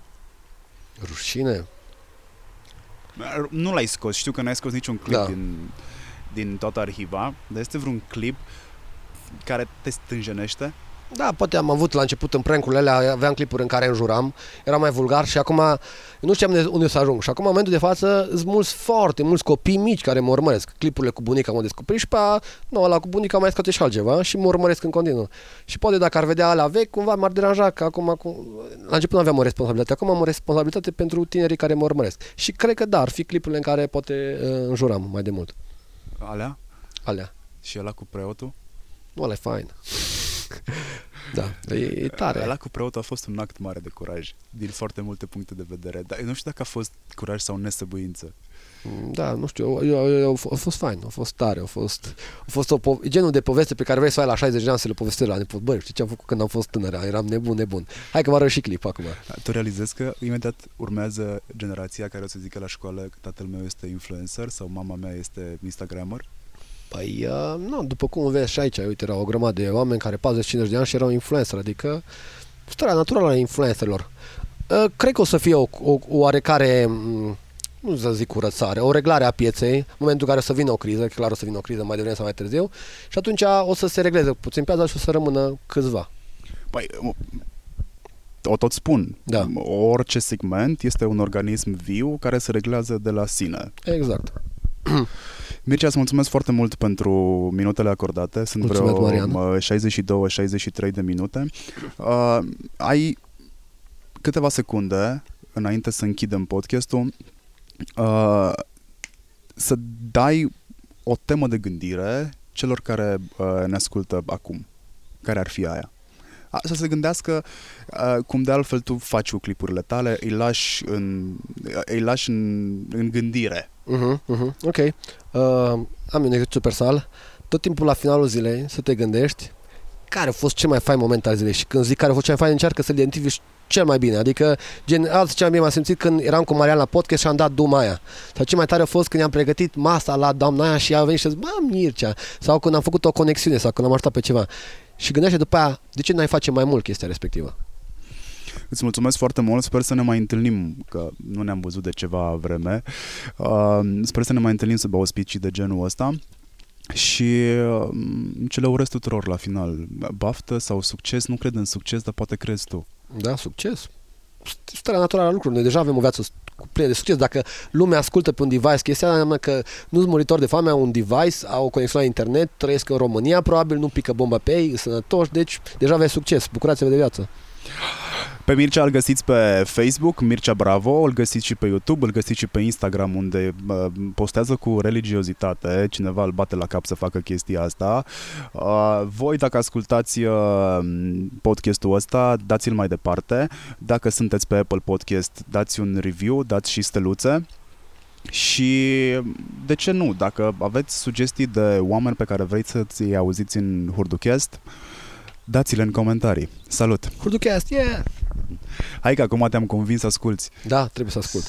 Rușine? Nu l-ai scos, știu că n-ai scos niciun clip Da. din, din toată arhiva, dar este vreun clip care te stânjenește? Da, poate am avut la început în prank-urile alea, aveam clipuri în care înjuram, era mai vulgar și acum nu știam de unde să ajung. Și acum, în momentul de față, sunt mulți, foarte mulți copii mici care mă urmăresc. Clipurile cu bunica m-au descoperit și pe aia, nu, la cu bunica mai scoate și altceva și mă urmăresc în continuu. Și poate dacă ar vedea alea vechi, cumva m-ar deranja că acum, cu... la început nu aveam o responsabilitate, acum am o responsabilitate pentru tinerii care mă urmăresc. Și cred că da, ar fi clipurile în care poate uh, înjuram mai de mult. Alea? Alea. Și ăla cu preotul? Nu, ăla e fain. Da, e, e tare. Ăla cu preotul a fost un act mare de curaj, din foarte multe puncte de vedere. Dar eu nu știu dacă a fost curaj sau nesăbuință. Da, nu știu, eu, eu, eu, a fost fain, a fost tare, a fost, a fost o po- genul de poveste pe care vrei să o ai la 60 de ani să le povestești la nepot. Băi, știi ce am făcut când am fost tânăr? Eram nebun, nebun. Hai că vă arăt și clip acum. Tu realizezi că imediat urmează generația care o să zică la școală că tatăl meu este influencer sau mama mea este instagrammer? Păi, uh, nu, după cum vezi și aici, uite, erau o grămadă de oameni care 40-50 de ani și erau influencer, adică starea naturală a influencerilor. Uh, cred că o să fie o, o, o oarecare, m, nu să zic curățare, o reglare a pieței, în momentul în care o să vină o criză, clar o să vină o criză mai devreme sau mai târziu, și atunci o să se regleze puțin piața și o să rămână câțiva. Păi, o tot spun. Da. Orice segment este un organism viu care se reglează de la sine. Exact. Mircea, îți mulțumesc foarte mult pentru minutele acordate. Sunt Mulțumesc, Marian. vreo 62-63 de minute. Uh, ai câteva secunde înainte să închidem podcastul uh, să dai o temă de gândire celor care uh, ne ascultă acum. Care ar fi aia? A, să se gândească uh, cum de altfel tu faci cu clipurile tale, îi lași în, îi lași în, în gândire. Uh-huh, uh-huh. Ok. Uh, am un exercițiu personal. Tot timpul la finalul zilei să te gândești care a fost cel mai fain moment al zilei și când zic care a fost cel mai fain, încearcă să-l identifici cel mai bine. Adică, gen, alții cel mai bine m-am simțit când eram cu Marian la podcast și am dat duma aia. Sau cel mai tare a fost când i-am pregătit masa la doamna aia și a venit și a zis, bă, Mircea. Sau când am făcut o conexiune sau când am ajutat pe ceva. Și gândește după aia, de ce n-ai face mai mult chestia respectivă? Îți mulțumesc foarte mult, sper să ne mai întâlnim, că nu ne-am văzut de ceva vreme. Uh, sper să ne mai întâlnim sub auspicii de genul ăsta. Și uh, ce le urez tuturor la final. Baftă sau succes, nu cred în succes, dar poate crezi tu. Da, succes. Starea naturală a lucrurilor. Noi deja avem o viață cu plină de succes. Dacă lumea ascultă pe un device chestia aia, înseamnă că nu sunt muritori de foame, au un device, au o conexiune la internet, trăiesc în România, probabil nu pică bomba pe ei, sunt sănătoși, deci deja aveți succes. Bucurați-vă de viață. Pe Mircea îl găsiți pe Facebook, Mircea Bravo, îl găsiți și pe YouTube, îl găsiți și pe Instagram, unde uh, postează cu religiozitate, cineva îl bate la cap să facă chestia asta. Uh, voi, dacă ascultați uh, podcastul ăsta, dați-l mai departe. Dacă sunteți pe Apple Podcast, dați un review, dați și steluțe. Și de ce nu? Dacă aveți sugestii de oameni pe care vreți să-ți auziți în Hurducast, dați-le în comentarii. Salut! Hurducast, yeah! Hai că acum te-am convins să asculti. Da, trebuie să ascult.